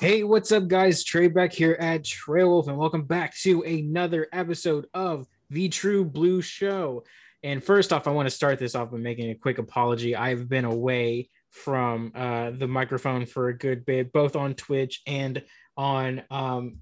Hey, what's up, guys? Trey back here at Trailwolf, and welcome back to another episode of the True Blue Show. And first off, I want to start this off by making a quick apology. I've been away from uh, the microphone for a good bit, both on Twitch and on um,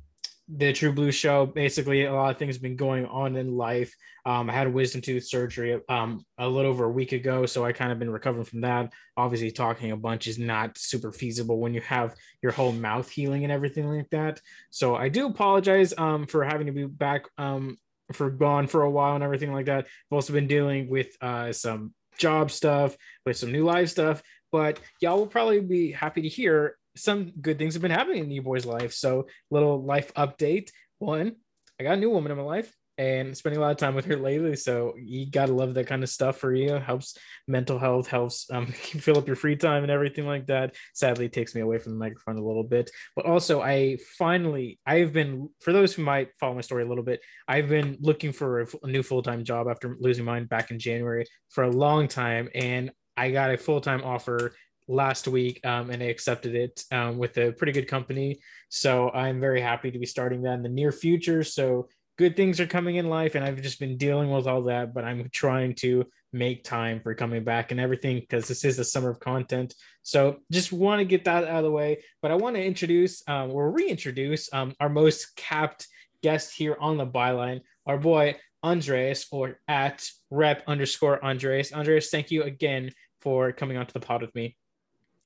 the True Blue Show. Basically, a lot of things have been going on in life. Um, I had wisdom tooth surgery um, a little over a week ago, so I kind of been recovering from that. Obviously, talking a bunch is not super feasible when you have your whole mouth healing and everything like that. So I do apologize um, for having to be back um, for gone for a while and everything like that. I've also been dealing with uh, some job stuff, with some new live stuff. But y'all will probably be happy to hear some good things have been happening in you boy's life. So, little life update. One, I got a new woman in my life and spending a lot of time with her lately. So you gotta love that kind of stuff for you. Helps mental health, helps um, fill up your free time and everything like that. Sadly, takes me away from the microphone a little bit. But also, I finally, I've been for those who might follow my story a little bit, I've been looking for a, a new full time job after losing mine back in January for a long time, and I got a full time offer last week um, and I accepted it um, with a pretty good company. So I'm very happy to be starting that in the near future. So good things are coming in life and I've just been dealing with all that, but I'm trying to make time for coming back and everything because this is the summer of content. So just want to get that out of the way. But I want to introduce um, or reintroduce um, our most capped guest here on the byline, our boy Andres or at rep underscore Andres. Andres, thank you again for coming onto the pod with me.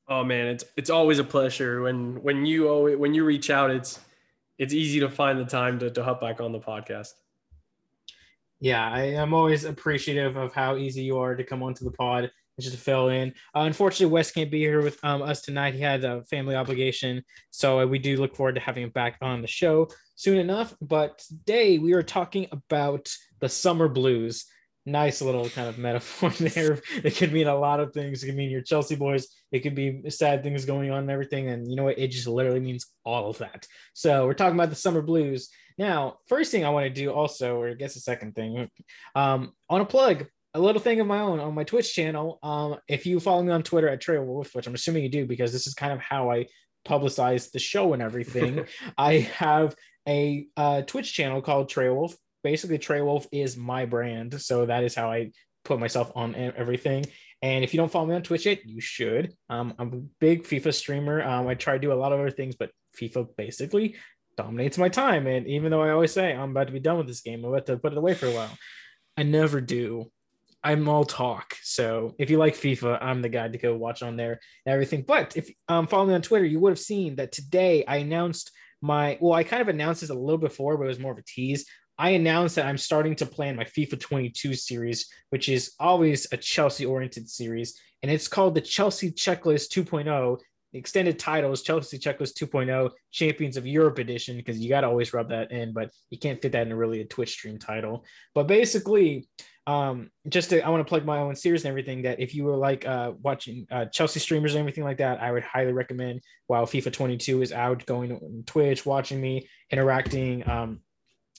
Oh man, it's it's always a pleasure when when you always, when you reach out. It's it's easy to find the time to to hop back on the podcast. Yeah, I am always appreciative of how easy you are to come onto the pod just to fill in. Uh, unfortunately, Wes can't be here with um, us tonight. He had a family obligation, so we do look forward to having him back on the show soon enough. But today we are talking about the summer blues nice little kind of metaphor there. It could mean a lot of things. It could mean your Chelsea boys. It could be sad things going on and everything. And you know what? It just literally means all of that. So we're talking about the summer blues. Now, first thing I want to do also, or I guess the second thing, um, on a plug, a little thing of my own on my Twitch channel. Um, if you follow me on Twitter at Trail Wolf, which I'm assuming you do because this is kind of how I publicize the show and everything, I have a uh, Twitch channel called Trail Wolf basically Trey Wolf is my brand. So that is how I put myself on everything. And if you don't follow me on Twitch yet, you should. Um, I'm a big FIFA streamer. Um, I try to do a lot of other things, but FIFA basically dominates my time. And even though I always say I'm about to be done with this game, I'm about to put it away for a while, I never do. I'm all talk. So if you like FIFA, I'm the guy to go watch on there and everything. But if um follow me on Twitter, you would have seen that today I announced my well, I kind of announced this a little before, but it was more of a tease. I announced that I'm starting to plan my FIFA 22 series, which is always a Chelsea oriented series. And it's called the Chelsea Checklist 2.0. The extended title is Chelsea Checklist 2.0 Champions of Europe Edition, because you got to always rub that in, but you can't fit that in really a Twitch stream title. But basically, um, just to, I want to plug my own series and everything that if you were like uh, watching uh, Chelsea streamers and everything like that, I would highly recommend while FIFA 22 is out, going on Twitch, watching me, interacting. Um,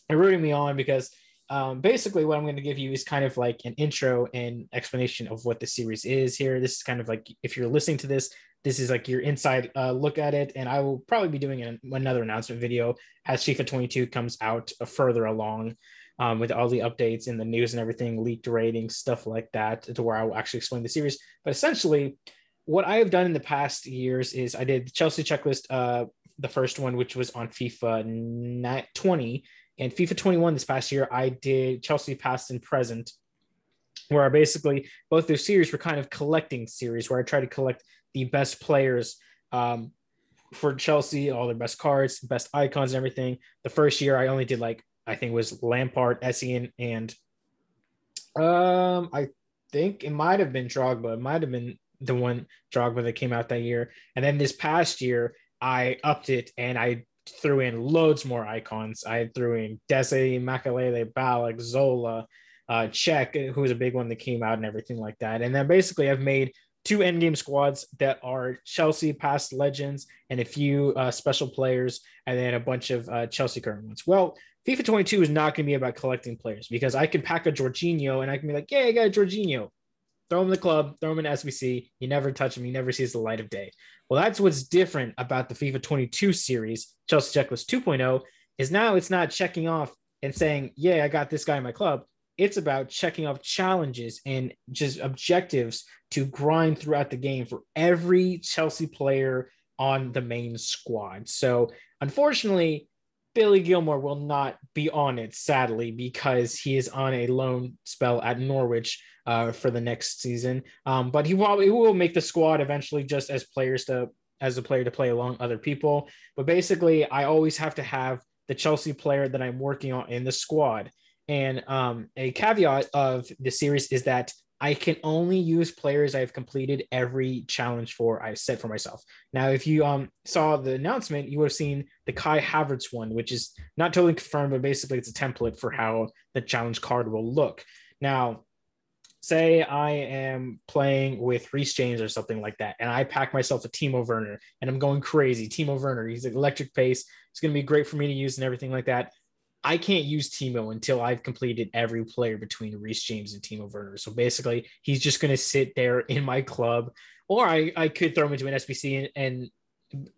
and rooting me on because um, basically what I'm going to give you is kind of like an intro and explanation of what the series is here. This is kind of like if you're listening to this, this is like your inside uh, look at it. And I will probably be doing an, another announcement video as FIFA 22 comes out uh, further along um, with all the updates in the news and everything, leaked ratings, stuff like that, to where I will actually explain the series. But essentially, what I have done in the past years is I did the Chelsea checklist, uh, the first one, which was on FIFA 20 and FIFA 21 this past year, I did Chelsea past and present, where I basically both those series were kind of collecting series where I try to collect the best players um, for Chelsea, all their best cards, best icons, and everything. The first year, I only did like I think was Lampard, Essien, and um, I think it might have been Drogba. It might have been the one Drogba that came out that year. And then this past year, I upped it and I threw in loads more icons. I threw in Desi, Makelele, Ballack, Zola, uh, Cech, who was a big one that came out and everything like that. And then basically, I've made two endgame squads that are Chelsea past legends and a few uh, special players, and then a bunch of uh, Chelsea current ones. Well, FIFA 22 is not going to be about collecting players because I can pack a Jorginho and I can be like, yeah, I got a Jorginho. Throw him in the club, throw him in SBC. You never touch him. He never sees the light of day. Well, that's what's different about the FIFA 22 series, Chelsea Checklist 2.0, is now it's not checking off and saying, yeah, I got this guy in my club. It's about checking off challenges and just objectives to grind throughout the game for every Chelsea player on the main squad. So, unfortunately, Billy Gilmour will not be on it, sadly, because he is on a loan spell at Norwich uh, for the next season. Um, but he probably will make the squad eventually, just as players to as a player to play along other people. But basically, I always have to have the Chelsea player that I'm working on in the squad. And um, a caveat of the series is that I can only use players I've completed every challenge for I set for myself. Now, if you um saw the announcement, you would have seen the Kai Havertz one, which is not totally confirmed, but basically it's a template for how the challenge card will look. Now, say I am playing with Reece James or something like that, and I pack myself a Timo Werner and I'm going crazy. Timo Werner, he's an electric pace. It's going to be great for me to use and everything like that. I can't use Timo until I've completed every player between Reece James and Timo Werner. So basically, he's just going to sit there in my club, or I, I could throw him into an SBC and, and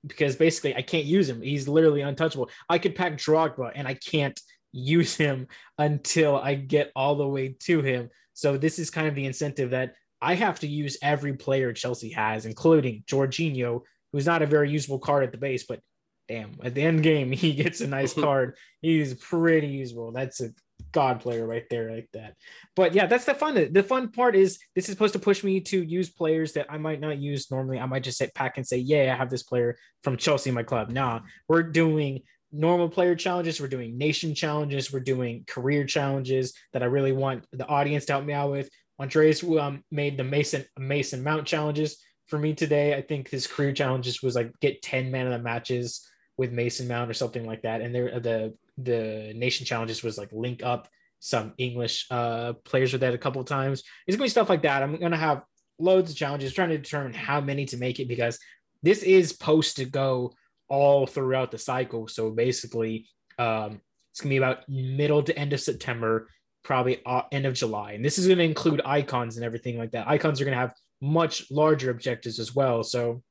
because basically I can't use him. He's literally untouchable. I could pack Drogba and I can't use him until I get all the way to him. So this is kind of the incentive that I have to use every player Chelsea has, including Jorginho, who's not a very usable card at the base, but damn, at the end game, he gets a nice card. He's pretty usable. That's a god player right there, like that. But yeah, that's the fun. The fun part is this is supposed to push me to use players that I might not use normally. I might just sit back and say, yeah, I have this player from Chelsea in my club. Nah, we're doing normal player challenges. We're doing nation challenges. We're doing career challenges that I really want the audience to help me out with. Andreas um, made the Mason Mason Mount challenges for me today. I think his career challenges was like get 10 man of the matches with Mason Mount or something like that. And there the the nation challenges was like link up some English uh, players with that a couple of times. It's gonna be stuff like that. I'm gonna have loads of challenges trying to determine how many to make it because this is supposed to go all throughout the cycle. So basically, um, it's gonna be about middle to end of September, probably uh, end of July, and this is gonna include icons and everything like that. Icons are gonna have much larger objectives as well. So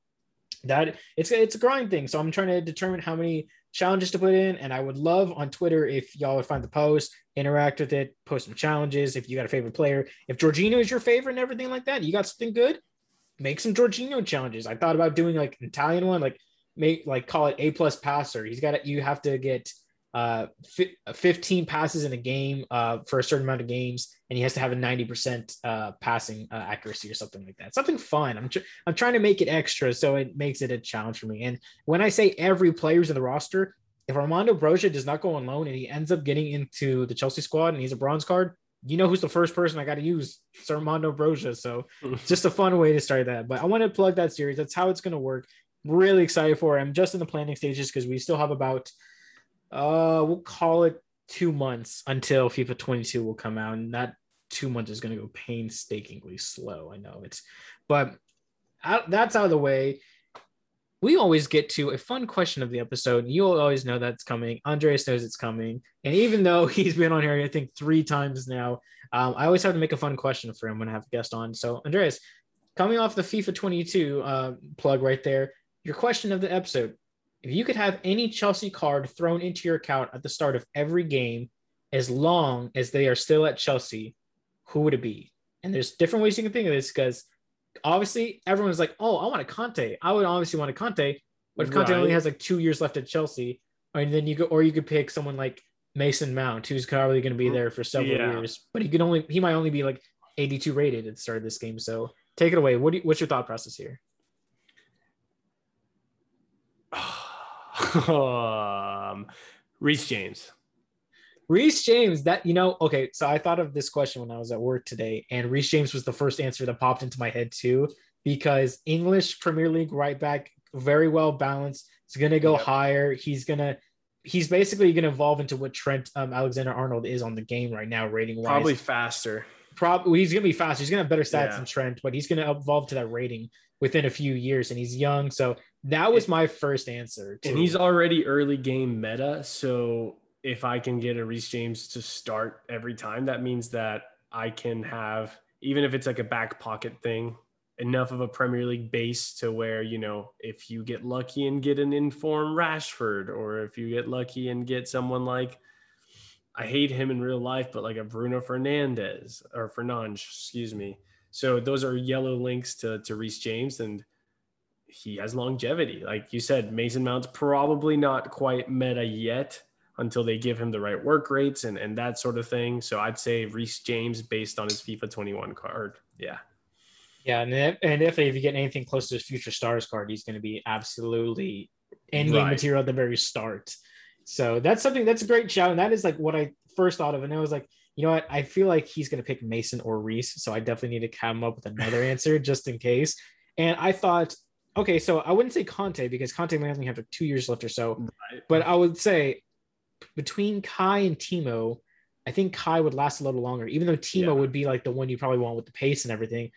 that it's it's a grind thing. So I'm trying to determine how many challenges to put in, and I would love on Twitter if y'all would find the post, interact with it, post some challenges. If you got a favorite player, if Jorginho is your favorite and everything like that, you got something good, make some Jorginho challenges. I thought about doing like an Italian one, like make like call it A plus passer. He's got it. You have to get uh, 15 passes in a game uh, for a certain amount of games, and he has to have a 90% uh, passing uh, accuracy or something like that. Something fun. I'm, tr- I'm trying to make it extra so it makes it a challenge for me. And when I say every player's in the roster, if Armando Broja does not go on loan and he ends up getting into the Chelsea squad and he's a bronze card, you know who's the first person I got to use? It's Armando Broja. So just a fun way to start that. But I want to plug that series. That's how it's going to work. Really excited for it. I'm just in the planning stages because we still have about – uh, we'll call it two months until FIFA 22 will come out, and that two months is going to go painstakingly slow. I know it's, but out, that's out of the way. We always get to a fun question of the episode. You'll always know that's coming. Andreas knows it's coming, and even though he's been on here, I think three times now, um, I always have to make a fun question for him when I have a guest on. So, Andreas, coming off the FIFA 22 uh, plug right there, your question of the episode if you could have any Chelsea card thrown into your account at the start of every game, as long as they are still at Chelsea, who would it be? And there's different ways you can think of this because obviously everyone's like, oh, I want a Kanté. I would obviously want a Kanté, but if Kanté right. only has like two years left at Chelsea, and then you go, or you could pick someone like Mason Mount, who's probably going to be there for several yeah. years, but he could only he might only be like 82 rated at the start of this game. So take it away. What you, what's your thought process here? Um, Reece James. Reece James, that you know, okay. So I thought of this question when I was at work today, and Reece James was the first answer that popped into my head too, because English Premier League right back, very well balanced. He's gonna go yep. higher. He's gonna, he's basically gonna evolve into what Trent um, Alexander Arnold is on the game right now, rating wise. Probably faster. Probably he's gonna be faster. He's gonna have better stats yeah. than Trent, but he's gonna evolve to that rating within a few years, and he's young, so that was my first answer. And he's already early game meta. So if I can get a Reece James to start every time, that means that I can have even if it's like a back pocket thing, enough of a Premier League base to where, you know, if you get lucky and get an informed Rashford, or if you get lucky and get someone like, I hate him in real life, but like a Bruno Fernandez or Fernandes, excuse me. So those are yellow links to, to Reece James and he has longevity. Like you said, Mason Mount's probably not quite meta yet until they give him the right work rates and, and that sort of thing. So I'd say Reece James based on his FIFA 21 card. Yeah. Yeah, and if, and if if you get anything close to his future stars card, he's going to be absolutely in game right. material at the very start. So that's something that's a great shout, and that is like what I first thought of, and I was like, you know what, I feel like he's going to pick Mason or Reece. so I definitely need to come up with another answer just in case. And I thought, okay, so I wouldn't say Kanté because Kanté may only have like two years left or so, right. but I would say between Kai and Timo, I think Kai would last a little longer, even though Timo yeah. would be like the one you probably want with the pace and everything.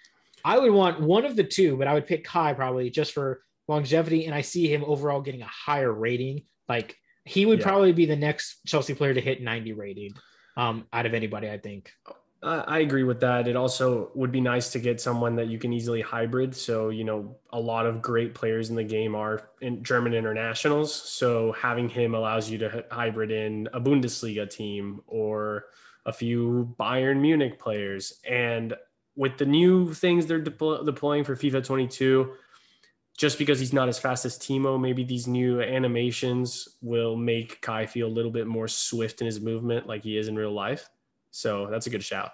I would want one of the two, but I would pick Kai probably just for longevity. And I see him overall getting a higher rating. Like he would yeah. probably be the next Chelsea player to hit 90 rated um, out of anybody, I think. I agree with that. It also would be nice to get someone that you can easily hybrid. So, you know, a lot of great players in the game are in German internationals. So, having him allows you to hybrid in a Bundesliga team or a few Bayern Munich players. And with the new things they're deploying for FIFA 22, just because he's not as fast as Timo, maybe these new animations will make Kai feel a little bit more swift in his movement, like he is in real life. So that's a good shout.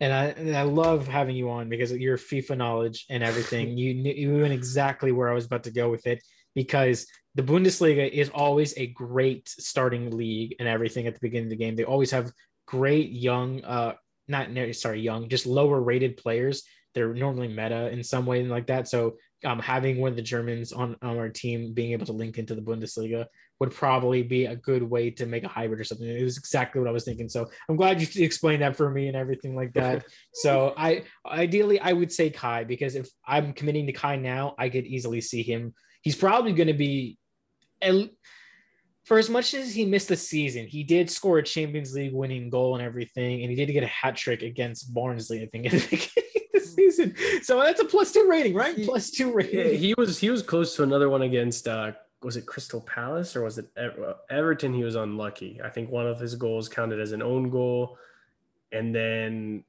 And I and I love having you on because your FIFA knowledge and everything. you knew you exactly where I was about to go with it because the Bundesliga is always a great starting league and everything at the beginning of the game. They always have great young uh not sorry, young, just lower rated players. They're normally meta in some way and like that. So um, having one of the Germans on, on our team being able to link into the Bundesliga would probably be a good way to make a hybrid or something. It was exactly what I was thinking. So I'm glad you explained that for me and everything like that. so I ideally I would say Kai because if I'm committing to Kai now, I could easily see him. He's probably going to be for as much as he missed the season, he did score a Champions League winning goal and everything, and he did get a hat trick against Barnsley, I think, at the beginning of the season. So that's a plus two rating, right? He, plus two rating. He was he was close to another one against uh was it Crystal Palace or was it Everton? He was unlucky. I think one of his goals counted as an own goal, and then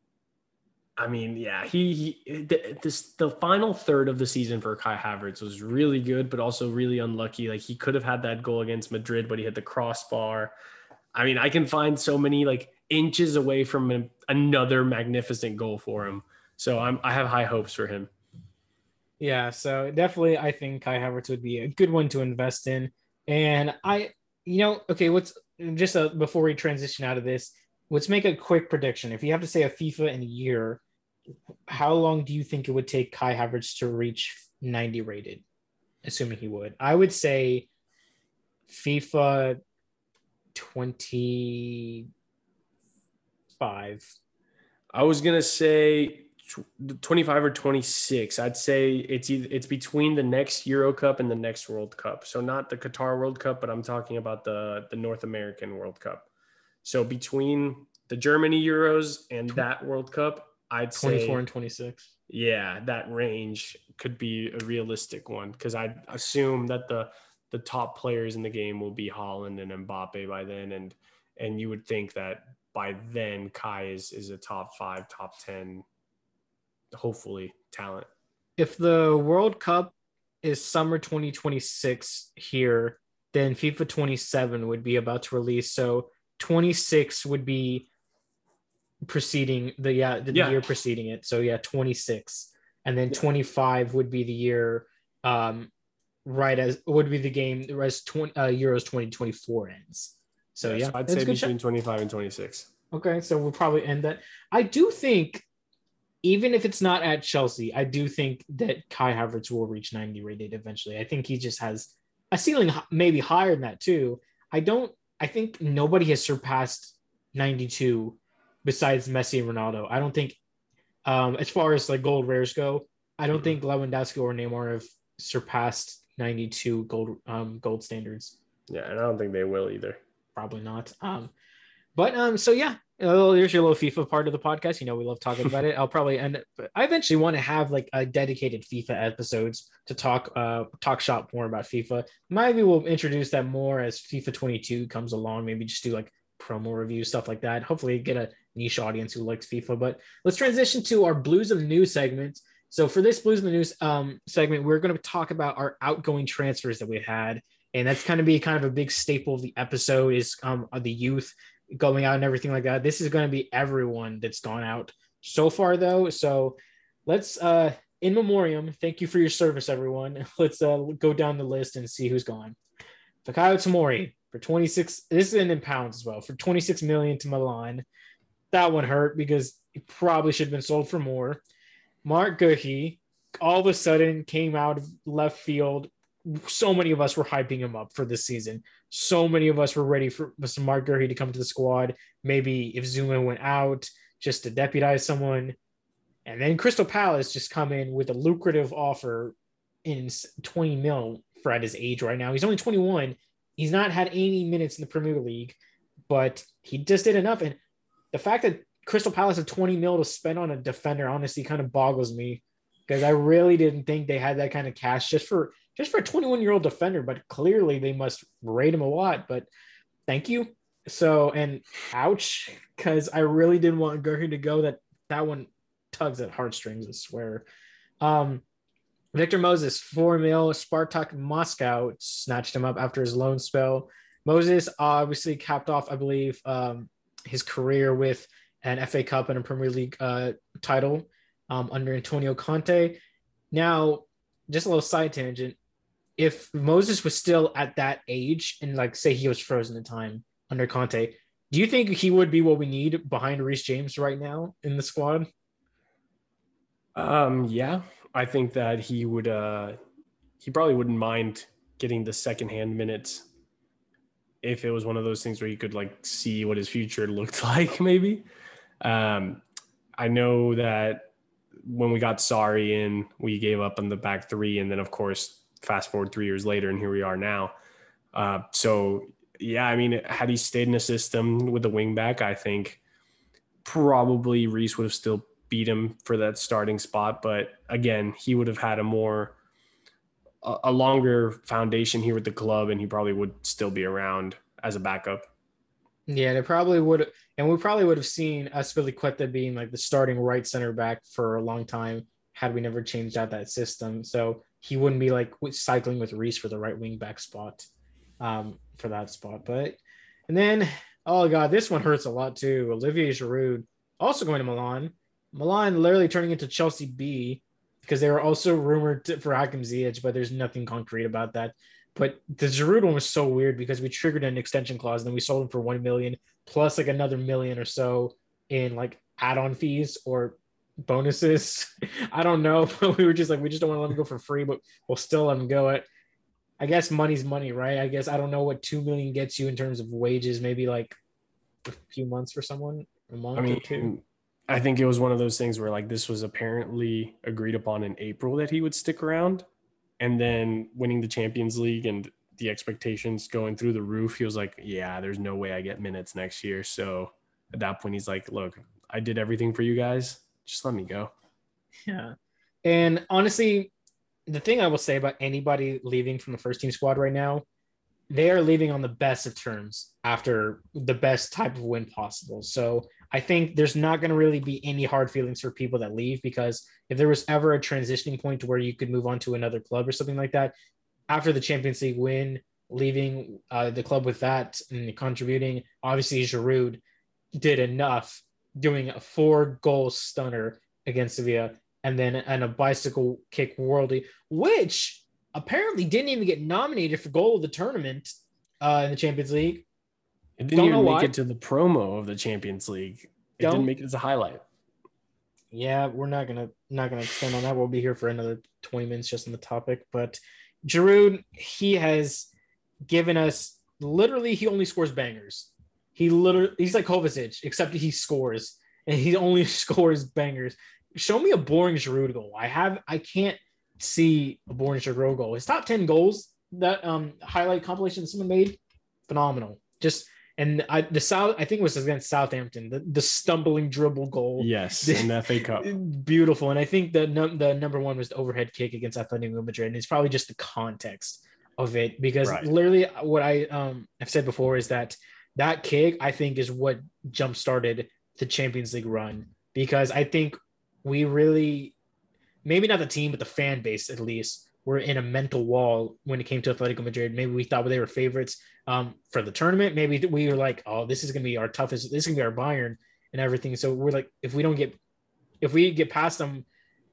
I mean, yeah, he, he this the final third of the season for Kai Havertz was really good, but also really unlucky. Like he could have had that goal against Madrid, but he hit the crossbar. I mean, I can find so many like inches away from another magnificent goal for him. So I'm I have high hopes for him. Yeah, so definitely I think Kai Havertz would be a good one to invest in. And I, you know, okay, what's just a, before we transition out of this, let's make a quick prediction. If you have to say a FIFA in a year, how long do you think it would take Kai Havertz to reach 90 rated? Assuming he would. I would say FIFA 25. I was going to say 25 or 26 i'd say it's either, it's between the next euro cup and the next world cup so not the qatar world cup but i'm talking about the the north american world cup so between the Germany Euros and that World Cup, I'd 24 say 24 and 26. Yeah, that range could be a realistic one because I assume that the the top players in the game will be Haaland and Mbappe by then, and and you would think that by then Kai is is a top five, top ten, hopefully talent. If the World Cup is summer 2026 here, then FIFA 27 would be about to release. So 26 would be preceding the yeah the yeah. year preceding it. So yeah, 26, and then yeah. 25 would be the year um right as would be the game as 20 uh, Euros 2024 ends. So yeah, yeah so I'd say between 25 and 26. Okay, so we'll probably end that. I do think even if it's not at Chelsea, I do think that Kai Havertz will reach 90 rated eventually. I think he just has a ceiling maybe higher than that too. I don't I think nobody has surpassed 92 besides Messi and Ronaldo. I don't think, um, as far as like gold rares go, I don't think Lewandowski or Neymar have surpassed 92 gold um, gold standards. Yeah, and I don't think they will either. Probably not. Um, but um, so yeah, There's your little FIFA part of the podcast. You know, we love talking about it. I'll probably end. I eventually want to have like a dedicated FIFA episodes to talk uh talk shop more about FIFA. Maybe we'll introduce that more as FIFA 22 comes along. Maybe just do like promo review stuff like that. Hopefully, get a niche audience who likes FIFA. But let's transition to our Blues of the News segment. So for this Blues of the News um, segment, we're going to talk about our outgoing transfers that we had, and that's kind of be kind of a big staple of the episode is um, the youth going out and everything like that. This is going to be everyone that's gone out so far, though. So let's, uh, in memoriam, thank you for your service, everyone. Let's uh, go down the list and see who's gone. Fikayo Tomori for 26. This is in pounds as well for 26 million to Milan. That one hurt because he probably should have been sold for more. Mark Guehi all of a sudden came out of left field. So many of us were hyping him up for this season. So many of us were ready for Mr. Mark Guehi to come to the squad. Maybe if Zouma went out, just to deputize someone. And then Crystal Palace just come in with a lucrative offer in 20 mil for at his age right now. He's only 21. He's not had any minutes in the Premier League, but he just did enough. And the fact that Crystal Palace had 20 mil to spend on a defender honestly kind of boggles me because I really didn't think they had that kind of cash just for just for a 21 year old defender. But clearly they must rate him a lot. But thank you. So and ouch, because I really didn't want Guehi to go. That that one tugs at heartstrings. I swear. Um, Victor Moses, four mil. Spartak Moscow snatched him up after his loan spell. Moses obviously capped off, I believe, um, his career with an FA Cup and a Premier League uh, title um, under Antonio Conte. Now, just a little side tangent. If Moses was still at that age and like say he was frozen in time under Conte, do you think he would be what we need behind Reece James right now in the squad? Um, yeah, I think that he would. Uh, he probably wouldn't mind getting the secondhand minutes if it was one of those things where he could like see what his future looked like, maybe. Um, I know that when we got Sarri in, we gave up on the back three, and then of course, fast forward three years later, and here we are now. Uh, so yeah, I mean, had he stayed in a system with the wing back, I think probably Reece would have still beat him for that starting spot. But again, he would have had a more a longer foundation here with the club, and he probably would still be around as a backup. Yeah, it probably would, and we probably would have seen Azpilicueta being like the starting right center back for a long time had we never changed out that system. So he wouldn't be like cycling with Reece for the right wing back spot, um, for that spot. But and then, oh god, this one hurts a lot too. Olivier Giroud also going to Milan. Milan literally turning into Chelsea B because they were also rumored for Hakim Ziyech, but there's nothing concrete about that. But the Giroud one was so weird because we triggered an extension clause and then we sold him for one million plus like another million or so in like add-on fees or bonuses. I don't know. But we were just like, we just don't want to let him go for free, but we'll still let him go. At I guess money's money, right? I guess I don't know what two million gets you in terms of wages. Maybe like a few months for someone, a month I mean, or two. I think it was one of those things where like this was apparently agreed upon in April that he would stick around and then winning the Champions League and the expectations going through the roof, he was like, "Yeah, there's no way I get minutes next year." So at that point, he's like, "Look, I did everything for you guys. Just let me go." Yeah, and honestly, the thing I will say about anybody leaving from the first team squad right now, they are leaving on the best of terms after the best type of win possible. So I think there's not going to really be any hard feelings for people that leave because if there was ever a transitioning point to where you could move on to another club or something like that, after the Champions League win, leaving uh, the club with that and contributing, obviously Giroud did enough doing a four goal stunner against Sevilla and then and a bicycle kick worldy, which apparently didn't even get nominated for goal of the tournament uh, in the Champions League. It didn't Don't even make why. it to the promo of the Champions League. It Don't. didn't make it as a highlight. Yeah, we're not gonna not gonna extend on that. We'll be here for another 20 minutes just on the topic. But Giroud, he has given us literally he only scores bangers. He literally he's like Kovacic, except he scores and he only scores bangers. Show me a boring Giroud goal. I have I can't see a boring Giroud goal. His top 10 goals that um highlight compilation someone made, phenomenal. Just And I, the South, I think it was against Southampton, the, the stumbling dribble goal. Yes, in the FA Cup. Beautiful. And I think the, num- the number one was the overhead kick against Atletico Madrid. And it's probably just the context of it because Right. literally what I um have said before is that that kick I think is what jump started the Champions League run because I think we really maybe not the team but the fan base at least were in a mental wall when it came to Atletico Madrid. Maybe we thought they were favorites um for the tournament. Maybe we were like, oh, this is gonna be our toughest. This is gonna be our Bayern and everything. So we're like, if we don't get if we get past them,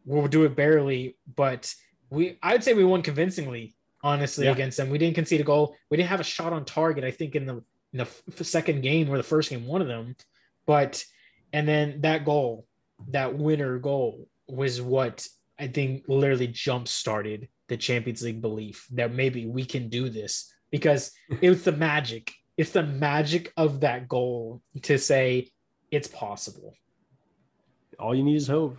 we'll do it barely. But we, I would say we won convincingly, honestly, Yeah. against them. We didn't concede a goal. We didn't have a shot on target. I think in the in the f- second game or the first game, one of them. But and then that goal, that winner goal, was what I think literally jump started the Champions League belief that maybe we can do this because it was the magic. It's the magic of that goal to say it's possible All you need is hope.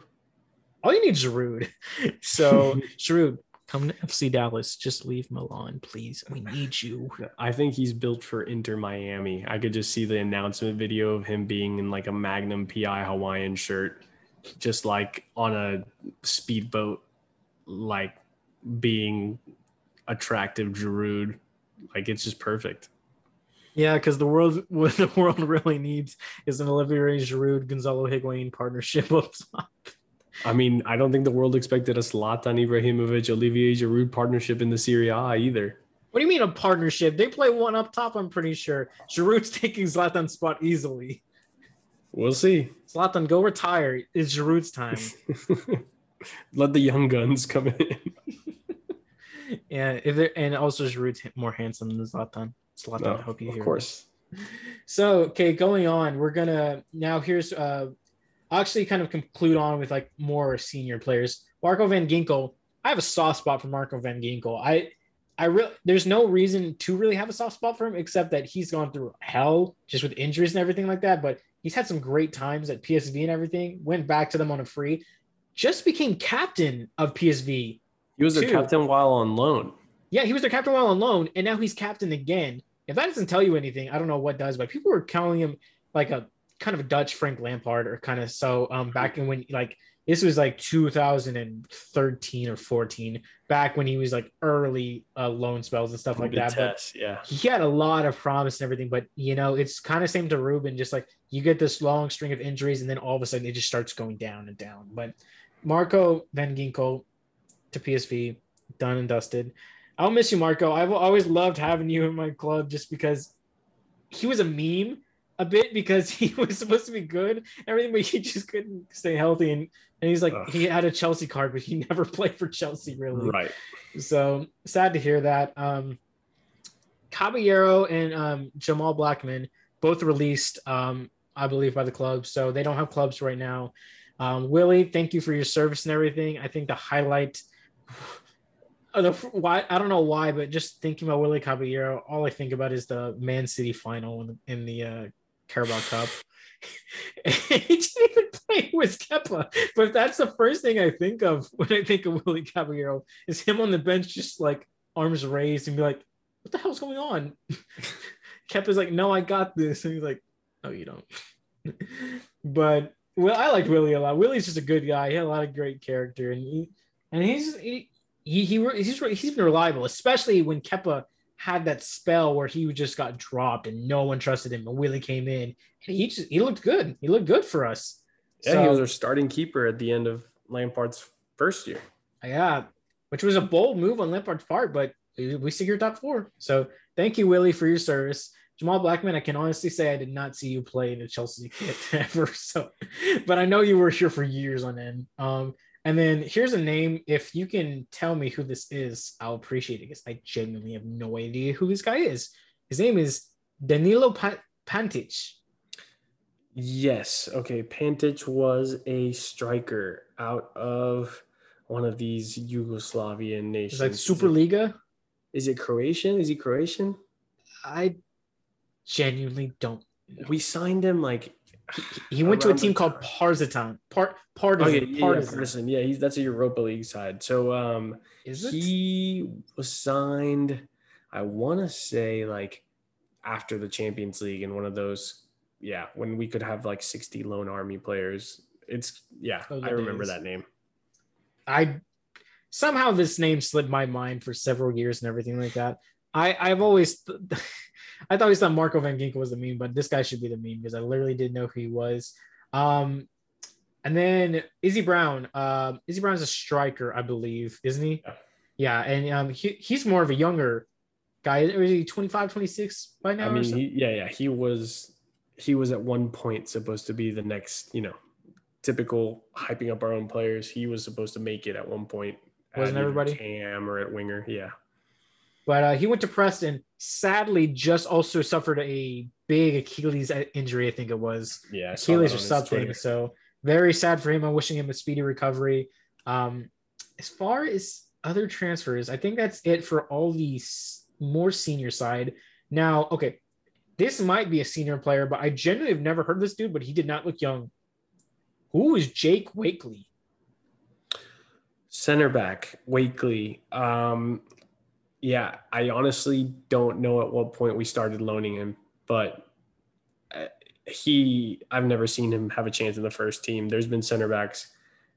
all you need is Giroud. So Giroud, come to FC Dallas. Just leave Milan, please. We need you. I think he's built for Inter Miami. I could just see the announcement video of him being in like a Magnum PI Hawaiian shirt, just like on a speedboat, like being attractive Giroud. Like it's just perfect. Yeah, because the world, what the world really needs is an Olivier Giroud Gonzalo Higuain partnership of I mean, I don't think the world expected a Zlatan Ibrahimovic Olivier Giroud partnership in the Serie A either. What do you mean a partnership? They play one up top. I'm pretty sure Giroud's taking Zlatan's spot easily. We'll see. Zlatan, go retire. It's Giroud's time. Let the young guns come in. Yeah, if they're, and also Giroud's more handsome than Zlatan. Zlatan, No, I hope you of hear course. this. So, okay, going on, we're gonna now here's uh I'll actually kind of conclude on with like more senior players. Marco Van Ginkel. I have a soft spot for Marco Van Ginkel. I I really there's no reason to really have a soft spot for him except that he's gone through hell just with injuries and everything like that. But he's had some great times at PSV and everything. Went back to them on a free. Just became captain of PSV. He was their Two. captain while on loan. Yeah, he was their captain while on loan, and now he's captain again. If that doesn't tell you anything, I don't know what does. But people were calling him like a kind of a Dutch Frank Lampard, or kind of so. Um, back in when like this was like 2013 or 14, back when he was like early uh, loan spells and stuff like that. But yeah. he had a lot of promise and everything, but you know, it's kind of same to Ruben, just like you get this long string of injuries and then all of a sudden it just starts going down and down. But Marco Van Ginkel to PSV, done and dusted. I'll miss you, Marco. I've always loved having you in my club just because he was a meme a bit because he was supposed to be good everything, but he just couldn't stay healthy. And, and he's like, Ugh. he had a Chelsea card, but he never played for Chelsea really. Right. So sad to hear that. Um, Caballero and um, Jamal Blackman both released, um, I believe, by the club. So they don't have clubs right now. Um, Willie, thank you for your service and everything. I think the highlight, why I don't know why, but just thinking about Willie Caballero, all I think about is the Man City final in the, in the uh, Carabao Cup. he didn't even play with Kepa, but that's the first thing I think of when I think of Willie Caballero is him on the bench, just like arms raised and be like, "What the hell's going on?" Kepa's like, "No, I got this," and he's like, "No, you don't." but well, I liked Willie a lot. Willie's just a good guy. He had a lot of great character, and he and he's he he, he he's he's been reliable, especially when Kepa had that spell where he just got dropped and no one trusted him. And Willie came in and he just he looked good. He looked good for us. Yeah, So- he was our starting keeper at the end of Lampard's first year. Yeah, which was a bold move on Lampard's part, but we, secured top four. So thank you, Willie, for your service. Jamal Blackman, I can honestly say I did not see you play in a Chelsea kit ever. So, but I know you were here for years on end. Um, and then here's a name. If you can tell me who this is, I'll appreciate it because I genuinely have no idea who this guy is. His name is Danilo Pa- Pantic. Yes. Okay. Pantic was a striker out of one of these Yugoslavian nations. It's like Is it- Superliga. Is it Croatian? Is he Croatian? I genuinely don't. We signed him like He went to a team called time. Partizan. Part Partizan. okay, yeah, yeah, Partizan. Yeah, he's that's a Europa League side. So um he was signed, I want to say like after the Champions League in one of those. Yeah, when we could have like 60 loan army players. It's yeah, Those I remember days. that name. I somehow this name slid my mind for several years and everything like that. I I've always I thought always thought Marco Van Ginkel was the meme, but this guy should be the meme because I literally didn't know who he was. Um, and then Izzy Brown. Um, Izzy Brown's a striker, I believe, isn't he? Yeah. Yeah, and um, he, he's more of a younger guy. Is he 25, 26 by now? I mean, he, yeah, yeah, he was he was at one point supposed to be the next, you know, typical hyping up our own players. He was supposed to make it at one point. Wasn't everybody? Cam or at winger? Yeah. But uh, he went to Preston. Sadly, just also suffered a big Achilles injury. I think it was. Yeah. Achilles or something. Twitter. So very sad for him. I'm wishing him a speedy recovery. Um, as far as other transfers, I think that's it for all the more senior side. Now, okay, this might be a senior player, but I genuinely have never heard of this dude, but he did not look young. Who is Jake Wakely? Center back, Wakely. Um, yeah, I honestly don't know at what point we started loaning him, but uh, he, I've never seen him have a chance in the first team. There's been center backs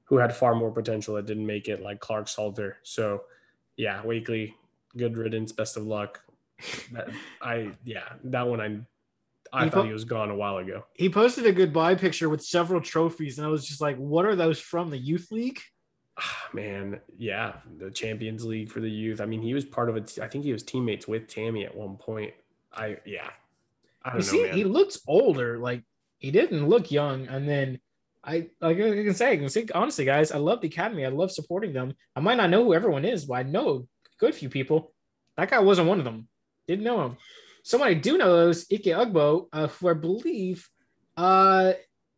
who had far more potential that didn't make it, like Clarke Salter. So, yeah, Wakely, good riddance, best of luck. That, I, yeah, that one I, I He thought po- he was gone a while ago. He posted a goodbye picture with several trophies, and I was just like, "What are those from the youth league?" Ah, man, yeah, the Champions League for the youth. I mean, he was part of it. I think he was teammates with Tammy at one point. I yeah, I You don't know, see, man. he looks older. Like he didn't look young. And then I like I can say, I can say honestly, guys, I love the academy. I love supporting them. I might not know who everyone is, but I know a good few people. That guy wasn't one of them. Didn't know him. Someone I do know is Ike Ugbo, uh, who I believe uh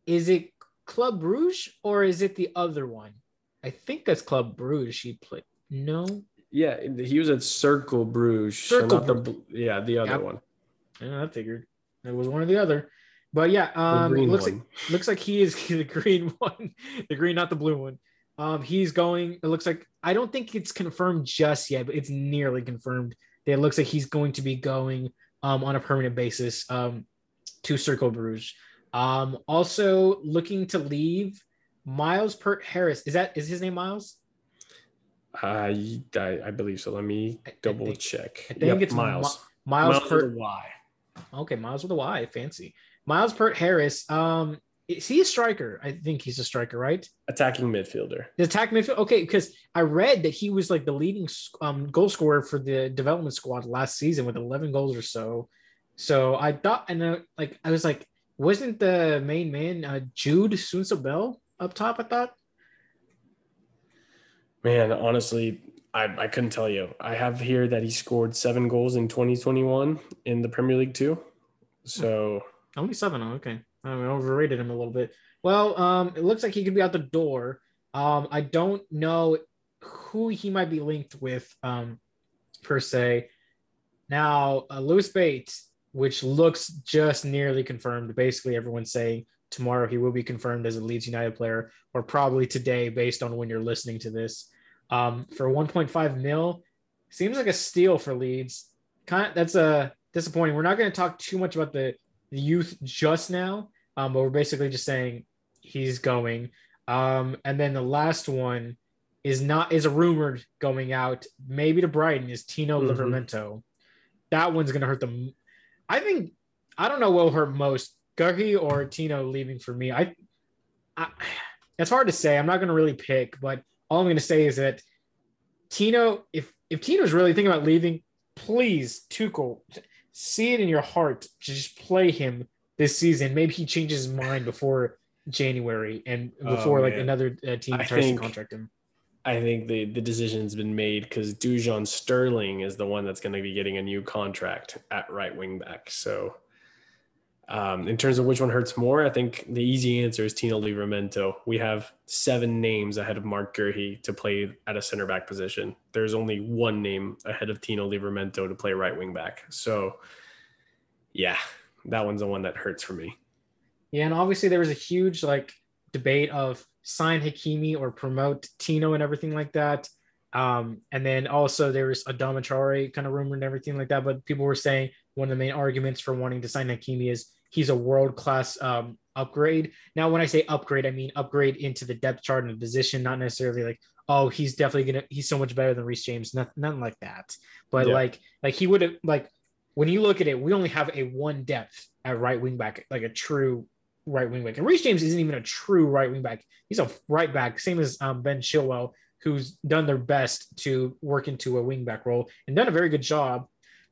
is it Club Rouge or is it the other one? I think that's Club Bruges. She played. No, yeah, he was at Circle Bruges. Circle not the Bruges. bl- yeah, the other one. yeah, I figured it was one or the other. But yeah, um, looks one. like looks like he is the green one, the green, not the blue one. Um, he's going. It looks like I don't think it's confirmed just yet, but it's nearly confirmed. That it looks like he's going to be going um on a permanent basis um to Circle Bruges. Um, also looking to leave Myles Peart Harris. Is that is his name Miles? Uh, I, I believe so. Let me I- I double think- check. I think Yep, it's Miles. Mi- Miles, Miles Pert. with a Y. Okay, Miles with a Y, fancy. Myles Peart Harris. Um, is he a striker? I think he's a striker, right? Attacking midfielder. The attack midfield. Okay, because I read that he was like the leading um, goal scorer for the development squad last season with 11 goals or so. So I thought, and uh, like I was like, wasn't the main man uh, Jude Soonsup Bell up top? I thought. Man, honestly, I, I couldn't tell you. I have here that he scored seven goals in 2021 in the Premier League too. So Only seven. Oh, okay. I mean, overrated him a little bit. Well, um, it looks like he could be out the door. Um, I don't know who he might be linked with, um, per se. Now, uh, Lewis Bates, which looks just nearly confirmed. Basically, everyone's saying tomorrow he will be confirmed as a Leeds United player, or probably today, based on when you're listening to this. Um, for 1.5 mil, seems like a steal for Leeds. Kind that's a disappointing. We're not going to talk too much about the the youth just now, um, but we're basically just saying he's going. Um, and then the last one is not is a rumored going out maybe to Brighton is Tino Mhm. Livramento. That one's gonna hurt them. I think I don't know what will hurt most, Guehi or Tino leaving for me. I, I it's hard to say. I'm not gonna really pick, but all I'm gonna say is that Tino, if if Tino's really thinking about leaving, please Tuchel, see it in your heart to just play him this season. Maybe he changes his mind before January and Oh, before like another uh, team I tries think- to contract him. I think the, the decision's been made because Dujon Sterling is the one that's going to be getting a new contract at right wing back. So, um, in terms of which one hurts more, I think the easy answer is Tino Livramento. We have seven names ahead of Mark Guehi to play at a center back position. There's only one name ahead of Tino Livramento to play right wing back. So, yeah, that one's the one that hurts for me. Yeah, and obviously there was a huge like debate of sign Hakimi or promote Tino and everything like that. Um, and then also there was a Traore kind of rumor and everything like that. But people were saying one of the main arguments for wanting to sign Hakimi is he's a world class um, upgrade. Now, when I say upgrade, I mean upgrade into the depth chart and the position, not necessarily like oh he's definitely gonna he's so much better than Reece James, nothing, nothing like that. But yeah. like like he would have like when you look at it, we only have a one depth at right wing back, like a true right wing back. And Reece James isn't even a true right wing back. He's a right back, same as um, Ben Chilwell, who's done their best to work into a wing back role and done a very good job.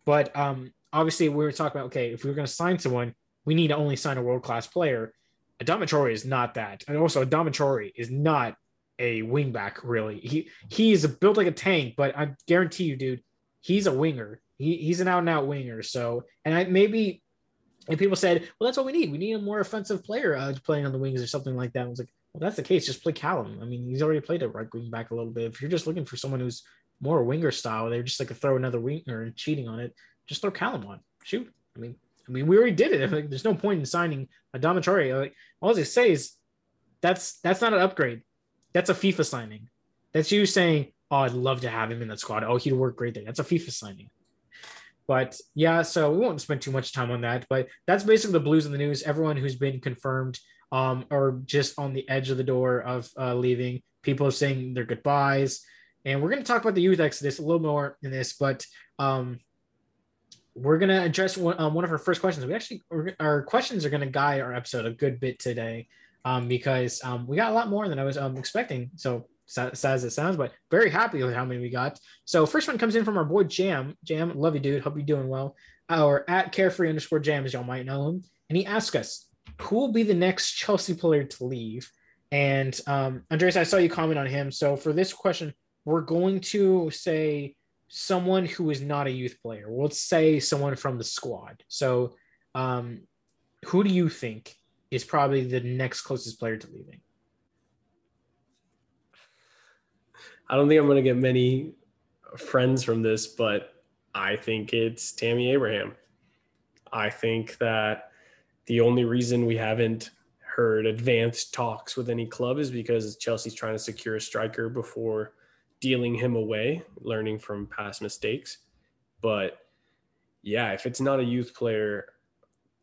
But um, obviously, we were talking about okay, if we were going to sign someone, we need to only sign a world class player. Adama is not that, and also Adama is not a wingback really. He he's built like a tank, but I guarantee you, dude, he's a winger. He, he's an out and out winger. So, and I maybe, and people said, well, that's what we need. We need a more offensive player uh, playing on the wings or something like that. I was like, well, that's the case. Just play Callum. I mean, he's already played a right wing back a little bit. If you're just looking for someone who's more winger style, they're just like a throw another winger and cheating on it. Just throw Callum on. Shoot. I mean, I mean, we already did it. Like, there's no point in signing Adama Traoré. Like, all I say is that's that's not an upgrade. That's a FIFA signing. That's you saying, "Oh, I'd love to have him in that squad. Oh, he'd work great there." That's a FIFA signing. But yeah, so we won't spend too much time on that. But that's basically the Blues in the news. Everyone who's been confirmed um, or just on the edge of the door of uh, leaving, people are saying their goodbyes. And we're going to talk about the youth exodus a little more in this, but um, we're going to address one, um, one of our first questions. We actually, our questions are going to guide our episode a good bit today um, because um, we got a lot more than I was um, expecting. So sad, as it sounds, but very happy with how many we got. So first one comes in from our boy Jam. Jam, love you, dude. Hope you're doing well. Our at carefree underscore jam, as y'all might know him. And he asked us, who will be the next Chelsea player to leave? And um, Andreas, I saw you comment on him. So for this question, we're going to say someone who is not a youth player. We'll say someone from the squad. So, um, who do you think is probably the next closest player to leaving? I don't think I'm going to get many friends from this, but I think it's Tammy Abraham. I think that the only reason we haven't heard advanced talks with any club is because Chelsea's trying to secure a striker before dealing him away, learning from past mistakes. But yeah, if it's not a youth player,